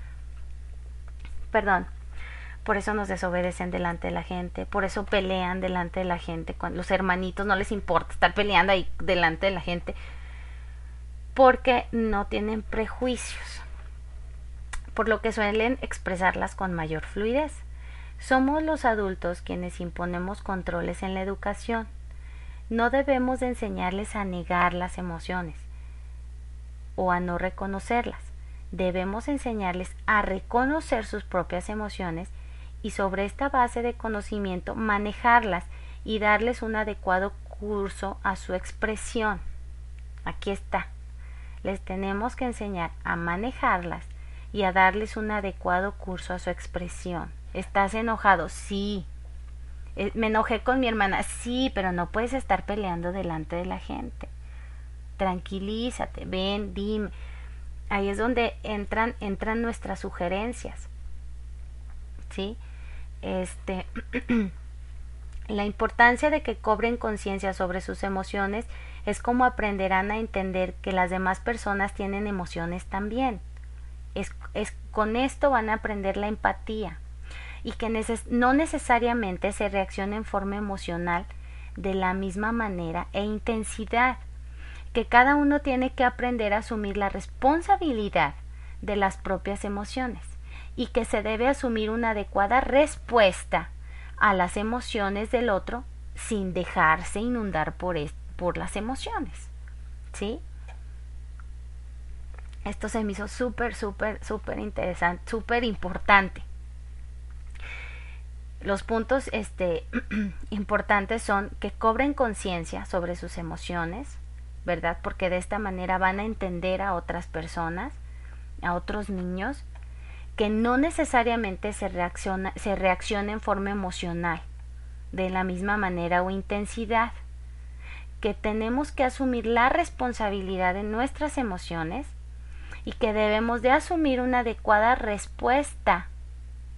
Perdón, por eso nos desobedecen delante de la gente, por eso pelean delante de la gente, los hermanitos no les importa estar peleando ahí delante de la gente, porque no tienen prejuicios, por lo que suelen expresarlas con mayor fluidez. Somos los adultos quienes imponemos controles en la educación. No debemos de enseñarles a negar las emociones o a no reconocerlas. Debemos enseñarles a reconocer sus propias emociones y sobre esta base de conocimiento manejarlas y darles un adecuado curso a su expresión. Aquí está. Les tenemos que enseñar a manejarlas y a darles un adecuado curso a su expresión. ¿Estás enojado? Sí. Eh, me enojé con mi hermana. Sí, pero no puedes estar peleando delante de la gente. Tranquilízate, ven, dime. Ahí es donde entran, entran nuestras sugerencias. ¿Sí? este, la importancia de que cobren conciencia sobre sus emociones es como aprenderán a entender que las demás personas tienen emociones también. Es, es con esto van a aprender la empatía y que no necesariamente se reacciona en forma emocional de la misma manera e intensidad, que cada uno tiene que aprender a asumir la responsabilidad de las propias emociones y que se debe asumir una adecuada respuesta a las emociones del otro sin dejarse inundar por, por las emociones. ¿Sí? Esto se me hizo súper, súper, súper interesante, súper importante. Los puntos este, importantes son que cobren conciencia sobre sus emociones, ¿verdad? Porque de esta manera van a entender a otras personas, a otros niños, que no necesariamente se reacciona, se en forma emocional, de la misma manera o intensidad, que tenemos que asumir la responsabilidad de nuestras emociones y que debemos de asumir una adecuada respuesta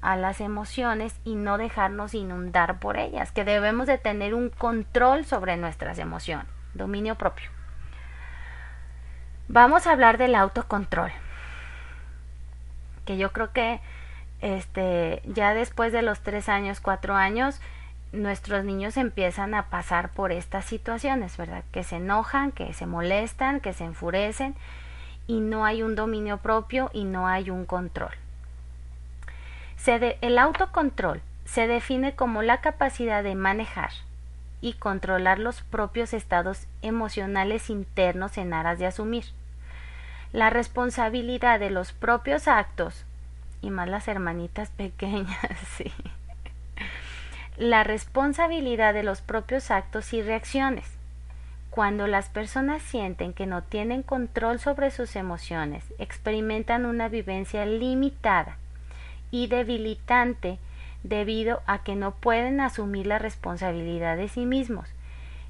a las emociones y no dejarnos inundar por ellas, que debemos de tener un control sobre nuestras emociones, dominio propio. Vamos a hablar del autocontrol, que yo creo que este, ya después de los tres años, cuatro años, nuestros niños empiezan a pasar por estas situaciones, ¿verdad? Que se enojan, que se molestan, que se enfurecen y no hay un dominio propio y no hay un control. El autocontrol se define como la capacidad de manejar y controlar los propios estados emocionales internos en aras de asumir la responsabilidad de los propios actos y más las hermanitas pequeñas. La responsabilidad de los propios actos y reacciones. Cuando las personas sienten que no tienen control sobre sus emociones, experimentan una vivencia limitada y debilitante debido a que no pueden asumir la responsabilidad de sí mismos,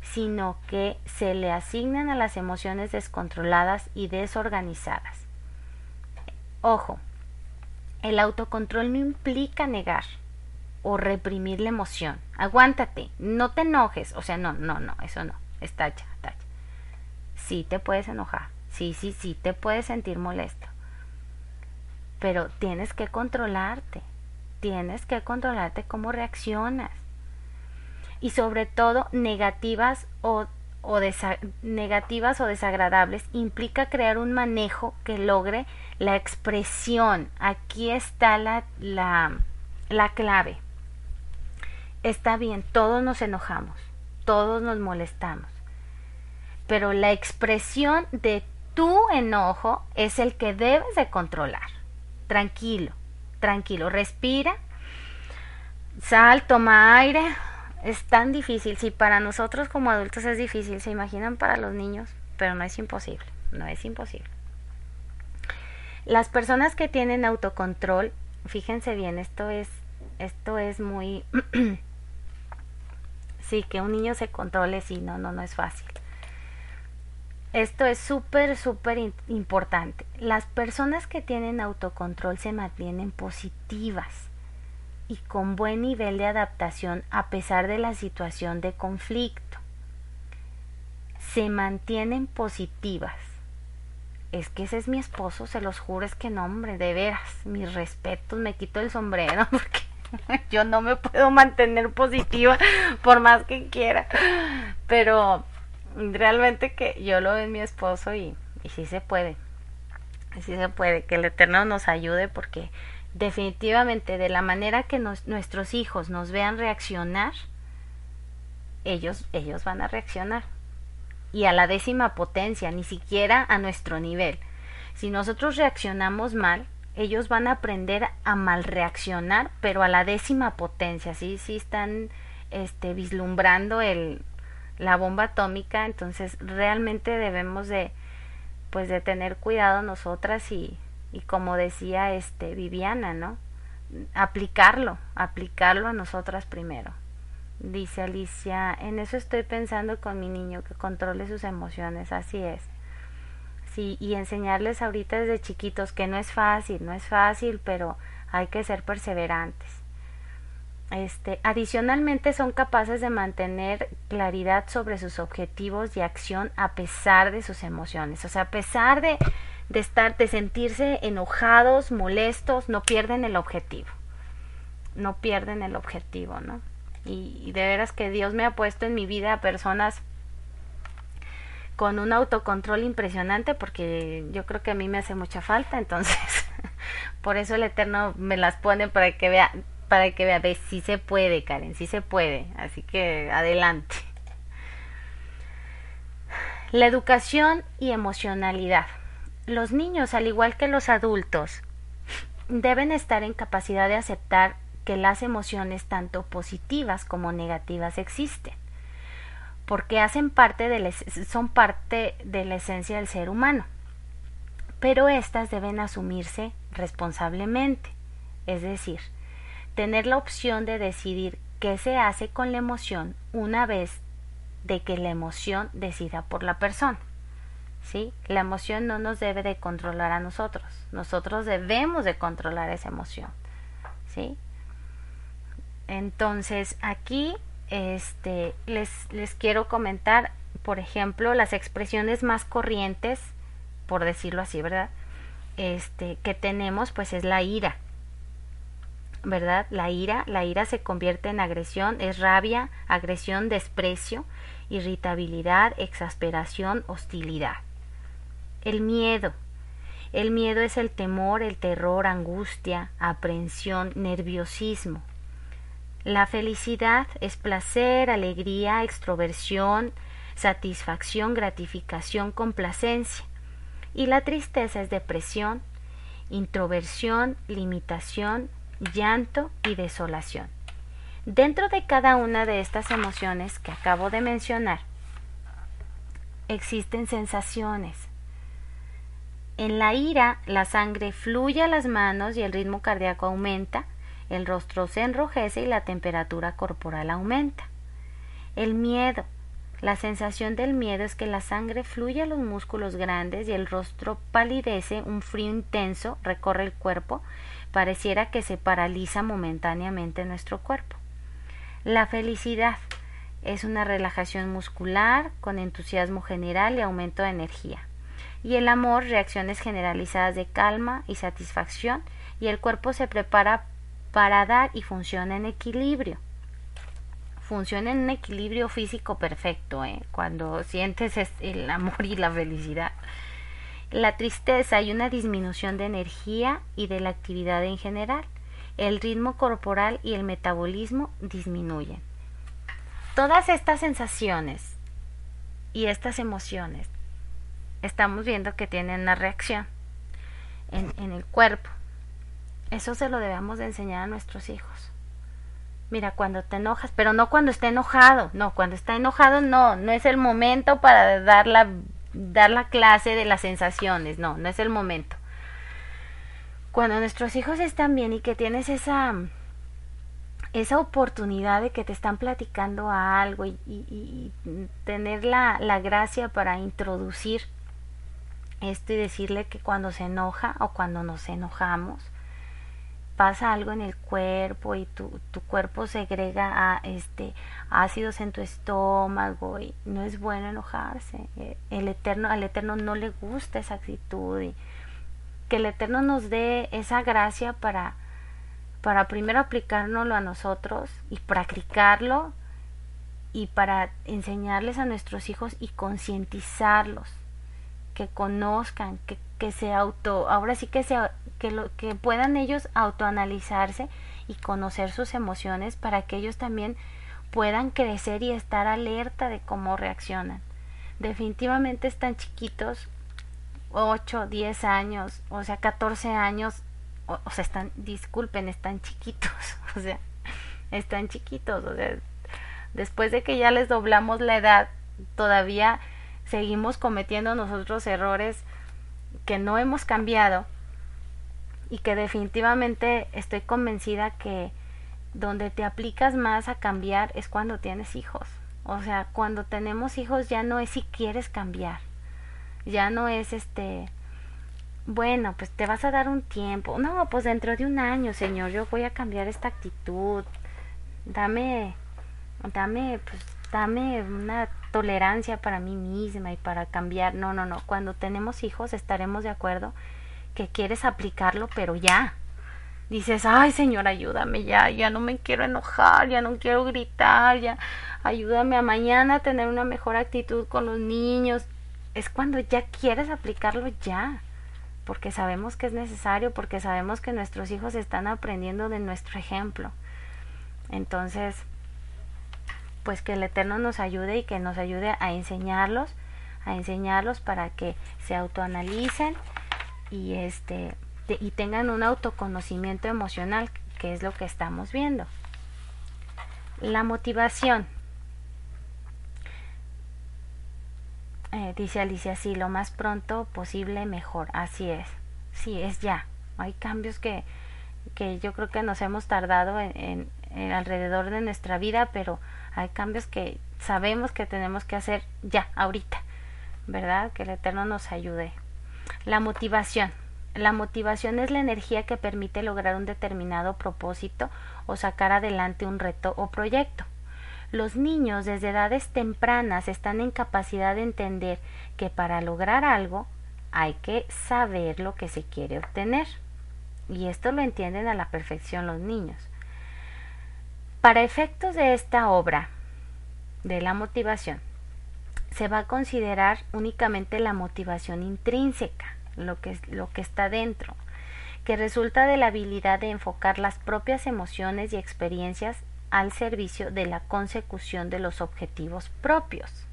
sino que se le asignan a las emociones descontroladas y desorganizadas. Ojo, el autocontrol no implica negar o reprimir la emoción. Aguántate, no te enojes. O sea, no, no, no, eso no. Está ya. Sí te puedes enojar. Sí, sí, sí te puedes sentir molesto. Pero tienes que controlarte. Tienes que controlarte cómo reaccionas. Y sobre todo negativas o o negativas o desagradables implica crear un manejo que logre la expresión. Aquí está la, la, la clave. Está bien, todos nos enojamos, todos nos molestamos, pero la expresión de tu enojo es el que debes de controlar. Tranquilo, tranquilo, respira, sal, toma aire, es tan difícil. Si para nosotros como adultos es difícil, se imaginan para los niños, pero no es imposible, no es imposible. Las personas que tienen autocontrol, fíjense bien, esto es esto es muy sí, que un niño se controle, sí, no, no, no es fácil. Esto es súper, súper importante. Las personas que tienen autocontrol se mantienen positivas y con buen nivel de adaptación a pesar de la situación de conflicto. Se mantienen positivas. Es que ese es mi esposo, se los juro, es que no, hombre, de veras, mis respetos, me quito el sombrero porque yo no me puedo mantener positiva por más que quiera. Pero realmente que yo lo en mi esposo y, y sí se puede. Sí se puede, que el Eterno nos ayude porque definitivamente de la manera que nuestros hijos nos vean reaccionar, ellos, ellos van a reaccionar. Y a la décima potencia, ni siquiera a nuestro nivel. Si nosotros reaccionamos mal, ellos van a aprender a mal reaccionar, pero a la décima potencia, sí, sí están este, vislumbrando el, la bomba atómica, entonces realmente debemos de, pues de tener cuidado nosotras y, y como decía este Viviana, ¿no? Aplicarlo, aplicarlo a nosotras primero. Dice Alicia, en eso estoy pensando con mi niño, que controle sus emociones, así es. Sí, y enseñarles ahorita desde chiquitos que no es fácil, no es fácil, pero hay que ser perseverantes. Este, adicionalmente son capaces de mantener claridad sobre sus objetivos y acción a pesar de sus emociones. O sea, a pesar de, de estar, de sentirse enojados, molestos, no pierden el objetivo. No pierden el objetivo, ¿no? Y, de veras que Dios me ha puesto en mi vida a personas con un autocontrol impresionante porque yo creo que a mí me hace mucha falta, entonces por eso el Eterno me las pone para que vea, para que vea, ve, si se puede, Karen, si se puede, así que adelante. La educación y emocionalidad. Los niños, al igual que los adultos, deben estar en capacidad de aceptar que las emociones tanto positivas como negativas existen, porque hacen parte de son parte de la esencia del ser humano. Pero éstas deben asumirse responsablemente, es decir, tener la opción de decidir qué se hace con la emoción una vez de que la emoción decida por la persona. ¿sí? La emoción no nos debe de controlar a nosotros. Nosotros debemos de controlar esa emoción. ¿sí? Entonces, aquí este, les, les quiero comentar, por ejemplo, las expresiones más corrientes, por decirlo así, ¿verdad? Este, que tenemos, pues es la ira. ¿Verdad? La ira, la ira se convierte en agresión, es rabia, agresión, desprecio, irritabilidad, exasperación, hostilidad. El miedo. El miedo es el temor, el terror, angustia, aprensión, nerviosismo. La felicidad es placer, alegría, extroversión, satisfacción, gratificación, complacencia. Y la tristeza es depresión, introversión, limitación, llanto y desolación. Dentro de cada una de estas emociones que acabo de mencionar, existen sensaciones. En la ira, la sangre fluye a las manos y el ritmo cardíaco aumenta, el rostro se enrojece y la temperatura corporal aumenta. El miedo. La sensación del miedo es que la sangre fluye a los músculos grandes y el rostro palidece, un frío intenso recorre el cuerpo, pareciera que se paraliza momentáneamente nuestro cuerpo. La felicidad es una relajación muscular con entusiasmo general y aumento de energía. Y el amor, reacciones generalizadas de calma y satisfacción, y el cuerpo se prepara para dar y funciona en equilibrio. Funciona en un equilibrio físico perfecto, ¿eh? cuando sientes el amor y la felicidad. La tristeza y una disminución de energía y de la actividad en general. El ritmo corporal y el metabolismo disminuyen. Todas estas sensaciones y estas emociones estamos viendo que tienen una reacción en, el cuerpo eso se lo debemos de enseñar a nuestros hijos. Mira, cuando te enojas, pero no cuando está enojado, no, cuando está enojado no, no es el momento para dar la, dar la clase de las sensaciones, no, no es el momento. Cuando nuestros hijos están bien y que tienes esa, esa oportunidad de que te están platicando a algo y, y tener la, la gracia para introducir esto y decirle que cuando se enoja o cuando nos enojamos, pasa algo en el cuerpo y tu, tu cuerpo segrega a, este ácidos en tu estómago y no es bueno enojarse. Eh, el eterno al eterno no le gusta esa actitud y que el eterno nos dé esa gracia para para primero aplicárnoslo a nosotros y practicarlo y para enseñarles a nuestros hijos y concientizarlos que conozcan que, que se auto ahora sí que se que, lo, que puedan ellos autoanalizarse y conocer sus emociones para que ellos también puedan crecer y estar alerta de cómo reaccionan. Definitivamente están chiquitos, 8, 10 años, o sea, 14 años, o, o, sea, están, disculpen, están chiquitos, o sea, están chiquitos, o sea, después de que ya les doblamos la edad, todavía seguimos cometiendo nosotros errores que no hemos cambiado y que definitivamente estoy convencida que donde te aplicas más a cambiar es cuando tienes hijos. O sea, cuando tenemos hijos ya no es si quieres cambiar. Ya no es este bueno, pues te vas a dar un tiempo. No, pues dentro de un año, Señor, yo voy a cambiar esta actitud. Dame dame pues dame una tolerancia para mí misma y para cambiar. No, no, no. Cuando tenemos hijos estaremos de acuerdo que quieres aplicarlo, pero ya. Dices, ay Señor, ayúdame ya, ya no me quiero enojar, ya no quiero gritar, ya ayúdame a mañana a tener una mejor actitud con los niños. Es cuando ya quieres aplicarlo ya, porque sabemos que es necesario, porque sabemos que nuestros hijos están aprendiendo de nuestro ejemplo. Entonces, pues que el Eterno nos ayude y que nos ayude a enseñarlos, a enseñarlos para que se autoanalicen y este y tengan un autoconocimiento emocional, que es lo que estamos viendo. La motivación. Eh, dice Alicia, sí, lo más pronto posible mejor. Así es. Sí, es ya. Hay cambios que, que yo creo que nos hemos tardado en, en alrededor de nuestra vida, pero hay cambios que sabemos que tenemos que hacer ya, ahorita. ¿Verdad? Que el Eterno nos ayude. La motivación La motivación es la energía que permite lograr un determinado propósito o sacar adelante un reto o proyecto. Los niños desde edades tempranas están en capacidad de entender que para lograr algo hay que saber lo que se quiere obtener. Y esto lo entienden a la perfección los niños. Para efectos de esta obra de la motivación, se va a considerar únicamente la motivación intrínseca, lo que, lo que está dentro, que resulta de la habilidad de enfocar las propias emociones y experiencias al servicio de la consecución de los objetivos propios.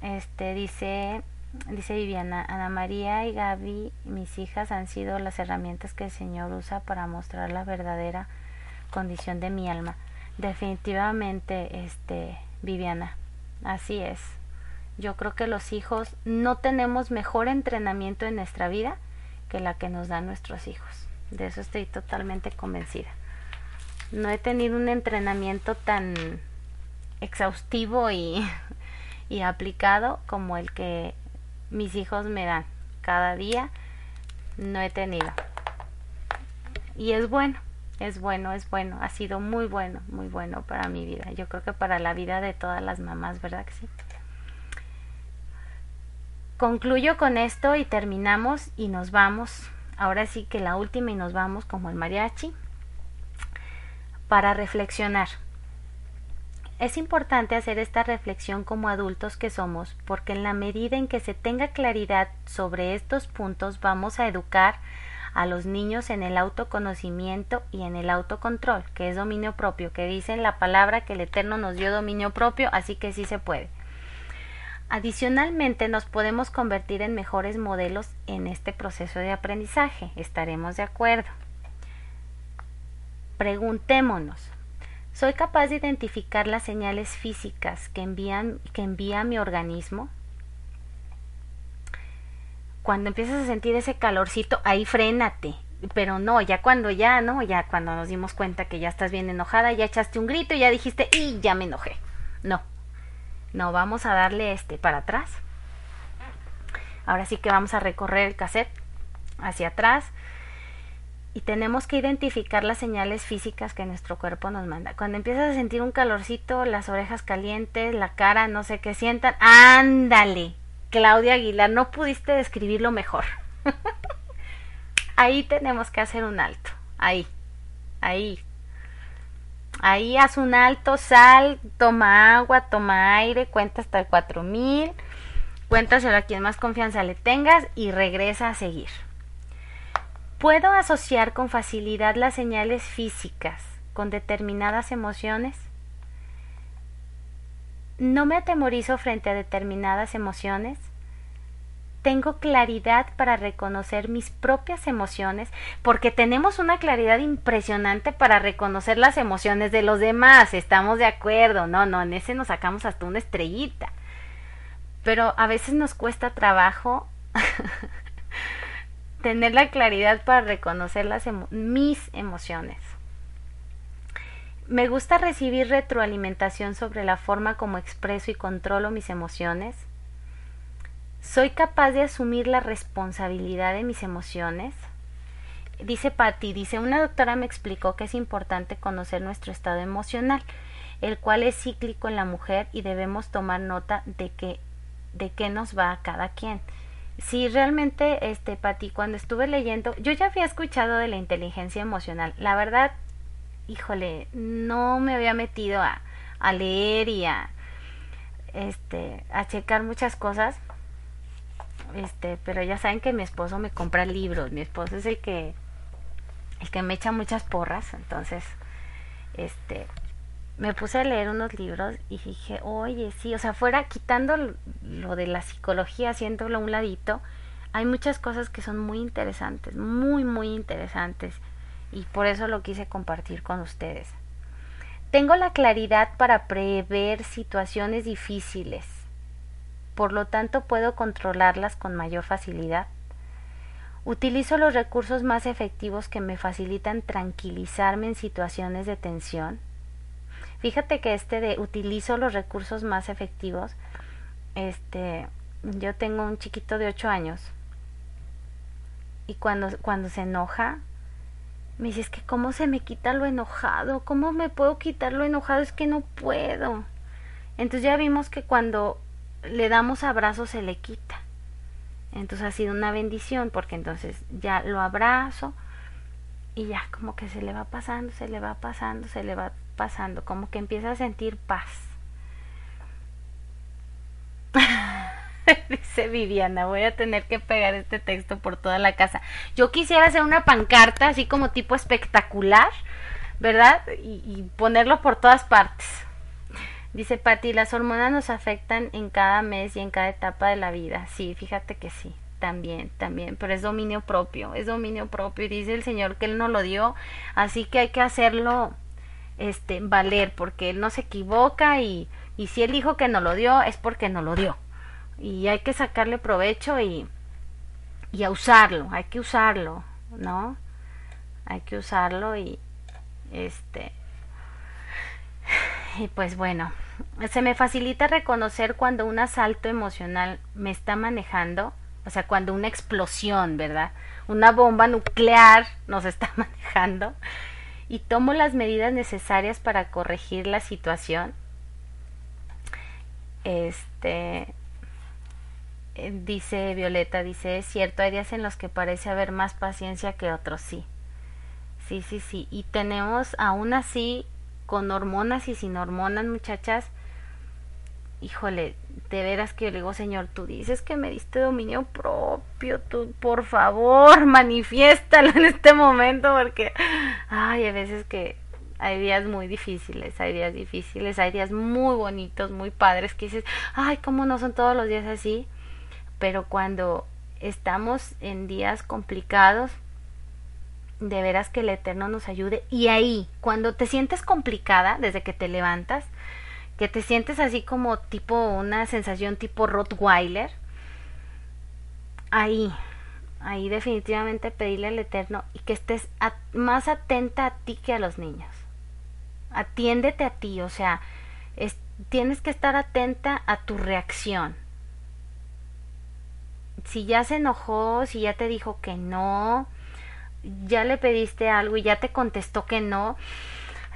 Este dice dice Viviana, Ana María y Gaby, mis hijas han sido las herramientas que el Señor usa para mostrar la verdadera condición de mi alma. Definitivamente, este, Viviana, así es. Yo creo que los hijos no tenemos mejor entrenamiento en nuestra vida que la que nos dan nuestros hijos. De eso estoy totalmente convencida. No he tenido un entrenamiento tan exhaustivo y, y aplicado como el que mis hijos me dan cada día. No he tenido. Y es bueno, es bueno, es bueno. Ha sido muy bueno, muy bueno para mi vida. Yo creo que para la vida de todas las mamás, ¿verdad que sí? Concluyo con esto y terminamos y nos vamos. Ahora sí que la última y nos vamos como el mariachi para reflexionar. Es importante hacer esta reflexión como adultos que somos, porque en la medida en que se tenga claridad sobre estos puntos vamos a educar a los niños en el autoconocimiento y en el autocontrol, que es dominio propio, que dice en la palabra que el Eterno nos dio dominio propio, así que sí se puede. Adicionalmente, nos podemos convertir en mejores modelos en este proceso de aprendizaje. ¿Estaremos de acuerdo? Preguntémonos, ¿Soy capaz de identificar las señales físicas que, que envía mi organismo? Cuando empiezas a sentir ese calorcito, ahí frénate. Pero no, ya cuando ya, ¿no? Ya cuando nos dimos cuenta que ya estás bien enojada, ya echaste un grito y ya dijiste, y ya me enojé. No, no, vamos a darle este para atrás. Ahora sí que vamos a recorrer el cassette hacia atrás y tenemos que identificar las señales físicas que nuestro cuerpo nos manda. Cuando empiezas a sentir un calorcito, las orejas calientes, la cara, no sé qué sientan, ándale, Claudia Aguilar, no pudiste describirlo mejor. ahí tenemos que hacer un alto, ahí, ahí. Ahí haz un alto, sal, toma agua, toma aire, cuenta hasta el 4000, cuéntaselo a quien más confianza le tengas y regresa a seguir. ¿Puedo asociar con facilidad las señales físicas con determinadas emociones? ¿No me atemorizo frente a determinadas emociones? tengo claridad para reconocer mis propias emociones, porque tenemos una claridad impresionante para reconocer las emociones de los demás, estamos de acuerdo, no, no, en ese nos sacamos hasta una estrellita, pero a veces nos cuesta trabajo tener la claridad para reconocer las mis emociones. Me gusta recibir retroalimentación sobre la forma como expreso y controlo mis emociones. Soy capaz de asumir la responsabilidad de mis emociones. Dice Patti, dice, una doctora me explicó que es importante conocer nuestro estado emocional, el cual es cíclico en la mujer y debemos tomar nota de que de qué nos va a cada quien. Sí, realmente, este, Pati, cuando estuve leyendo, yo ya había escuchado de la inteligencia emocional. La verdad, híjole, no me había metido a, leer y a, este, a checar muchas cosas. Este, pero ya saben que mi esposo me compra libros. Mi esposo es el que, el que me echa muchas porras. Entonces, este, me puse a leer unos libros y dije, oye, sí, o sea, fuera quitando lo de la psicología, haciéndolo a un ladito, hay muchas cosas que son muy interesantes, muy, muy interesantes. Y por eso lo quise compartir con ustedes. Tengo la claridad para prever situaciones difíciles. Por lo tanto, puedo controlarlas con mayor facilidad. Utilizo los recursos más efectivos que me facilitan tranquilizarme en situaciones de tensión Fíjate que este de utilizo los recursos más efectivos. Este, yo tengo un chiquito de 8 años. y cuando, cuando se enoja, me dice, es que cómo se me quita lo enojado, cómo me puedo quitar lo enojado, es que no puedo. Entonces ya vimos que cuando le damos abrazos se le quita. Entonces ha sido una bendición porque entonces ya lo abrazo y ya como que se le va pasando, se le va pasando, se le va pasando, como que empieza a sentir paz. Dice Viviana, voy a tener que pegar este texto por toda la casa. Yo quisiera hacer una pancarta así como tipo espectacular, ¿verdad? Y, ponerlo por todas partes. Dice Patti, las hormonas nos afectan en cada mes y en cada etapa de la vida. Sí, fíjate que sí, también, también, pero es dominio propio, es dominio propio y dice el Señor que Él no lo dio, así que hay que hacerlo este, valer, porque Él no se equivoca y, y si Él dijo que no lo dio es porque no lo dio y hay que sacarle provecho y, y a usarlo, hay que usarlo, ¿no? Hay que usarlo y este y pues bueno, se me facilita reconocer cuando un asalto emocional me está manejando, o sea, cuando una explosión, ¿verdad? Una bomba nuclear nos está manejando y tomo las medidas necesarias para corregir la situación. Este, dice Violeta, dice, es cierto, hay días en los que parece haber más paciencia que otros, sí. Sí, sí, sí. Y tenemos aún así, con hormonas y sin hormonas, muchachas, híjole, de veras que yo le digo, Señor, tú dices que me diste dominio propio, tú, por favor, manifiéstalo en este momento, porque, ay, hay veces que hay días muy difíciles, hay días difíciles, hay días muy bonitos, muy padres, que dices, ay, ¿cómo no son todos los días así? Pero cuando estamos en días complicados, de veras que el Eterno nos ayude. Y ahí, cuando te sientes complicada, desde que te levantas, que te sientes así como tipo una sensación tipo Rottweiler, ahí, ahí definitivamente pedirle al Eterno y que estés más atenta a ti que a los niños. Atiéndete a ti, o sea, tienes que estar atenta a tu reacción si ya se enojó, si ya te dijo que no, ya le pediste algo y ya te contestó que no,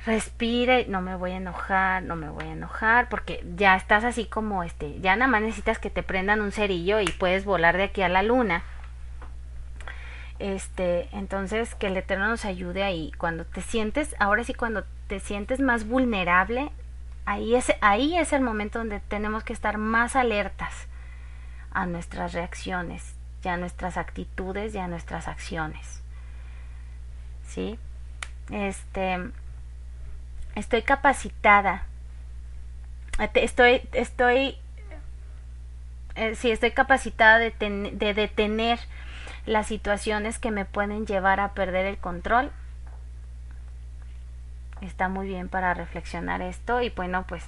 respire, no me voy a enojar, no me voy a enojar, porque ya estás así como este, ya nada más necesitas que te prendan un cerillo y puedes volar de aquí a la luna. Este, entonces que el Eterno nos ayude ahí. Cuando te sientes, ahora sí cuando te sientes más vulnerable, ahí es, ahí es el momento donde tenemos que estar más alertas a nuestras reacciones, ya a nuestras actitudes y a nuestras acciones. ¿Sí? Este estoy capacitada. Estoy estoy eh, sí, estoy capacitada de, de detener las situaciones que me pueden llevar a perder el control. Está muy bien para reflexionar esto y bueno, pues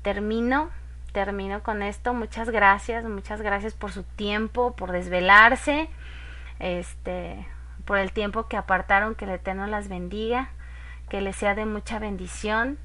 termino termino con esto. Muchas gracias, muchas gracias por su tiempo, por desvelarse, este, por el tiempo que apartaron, que el Eterno las bendiga, que les sea de mucha bendición.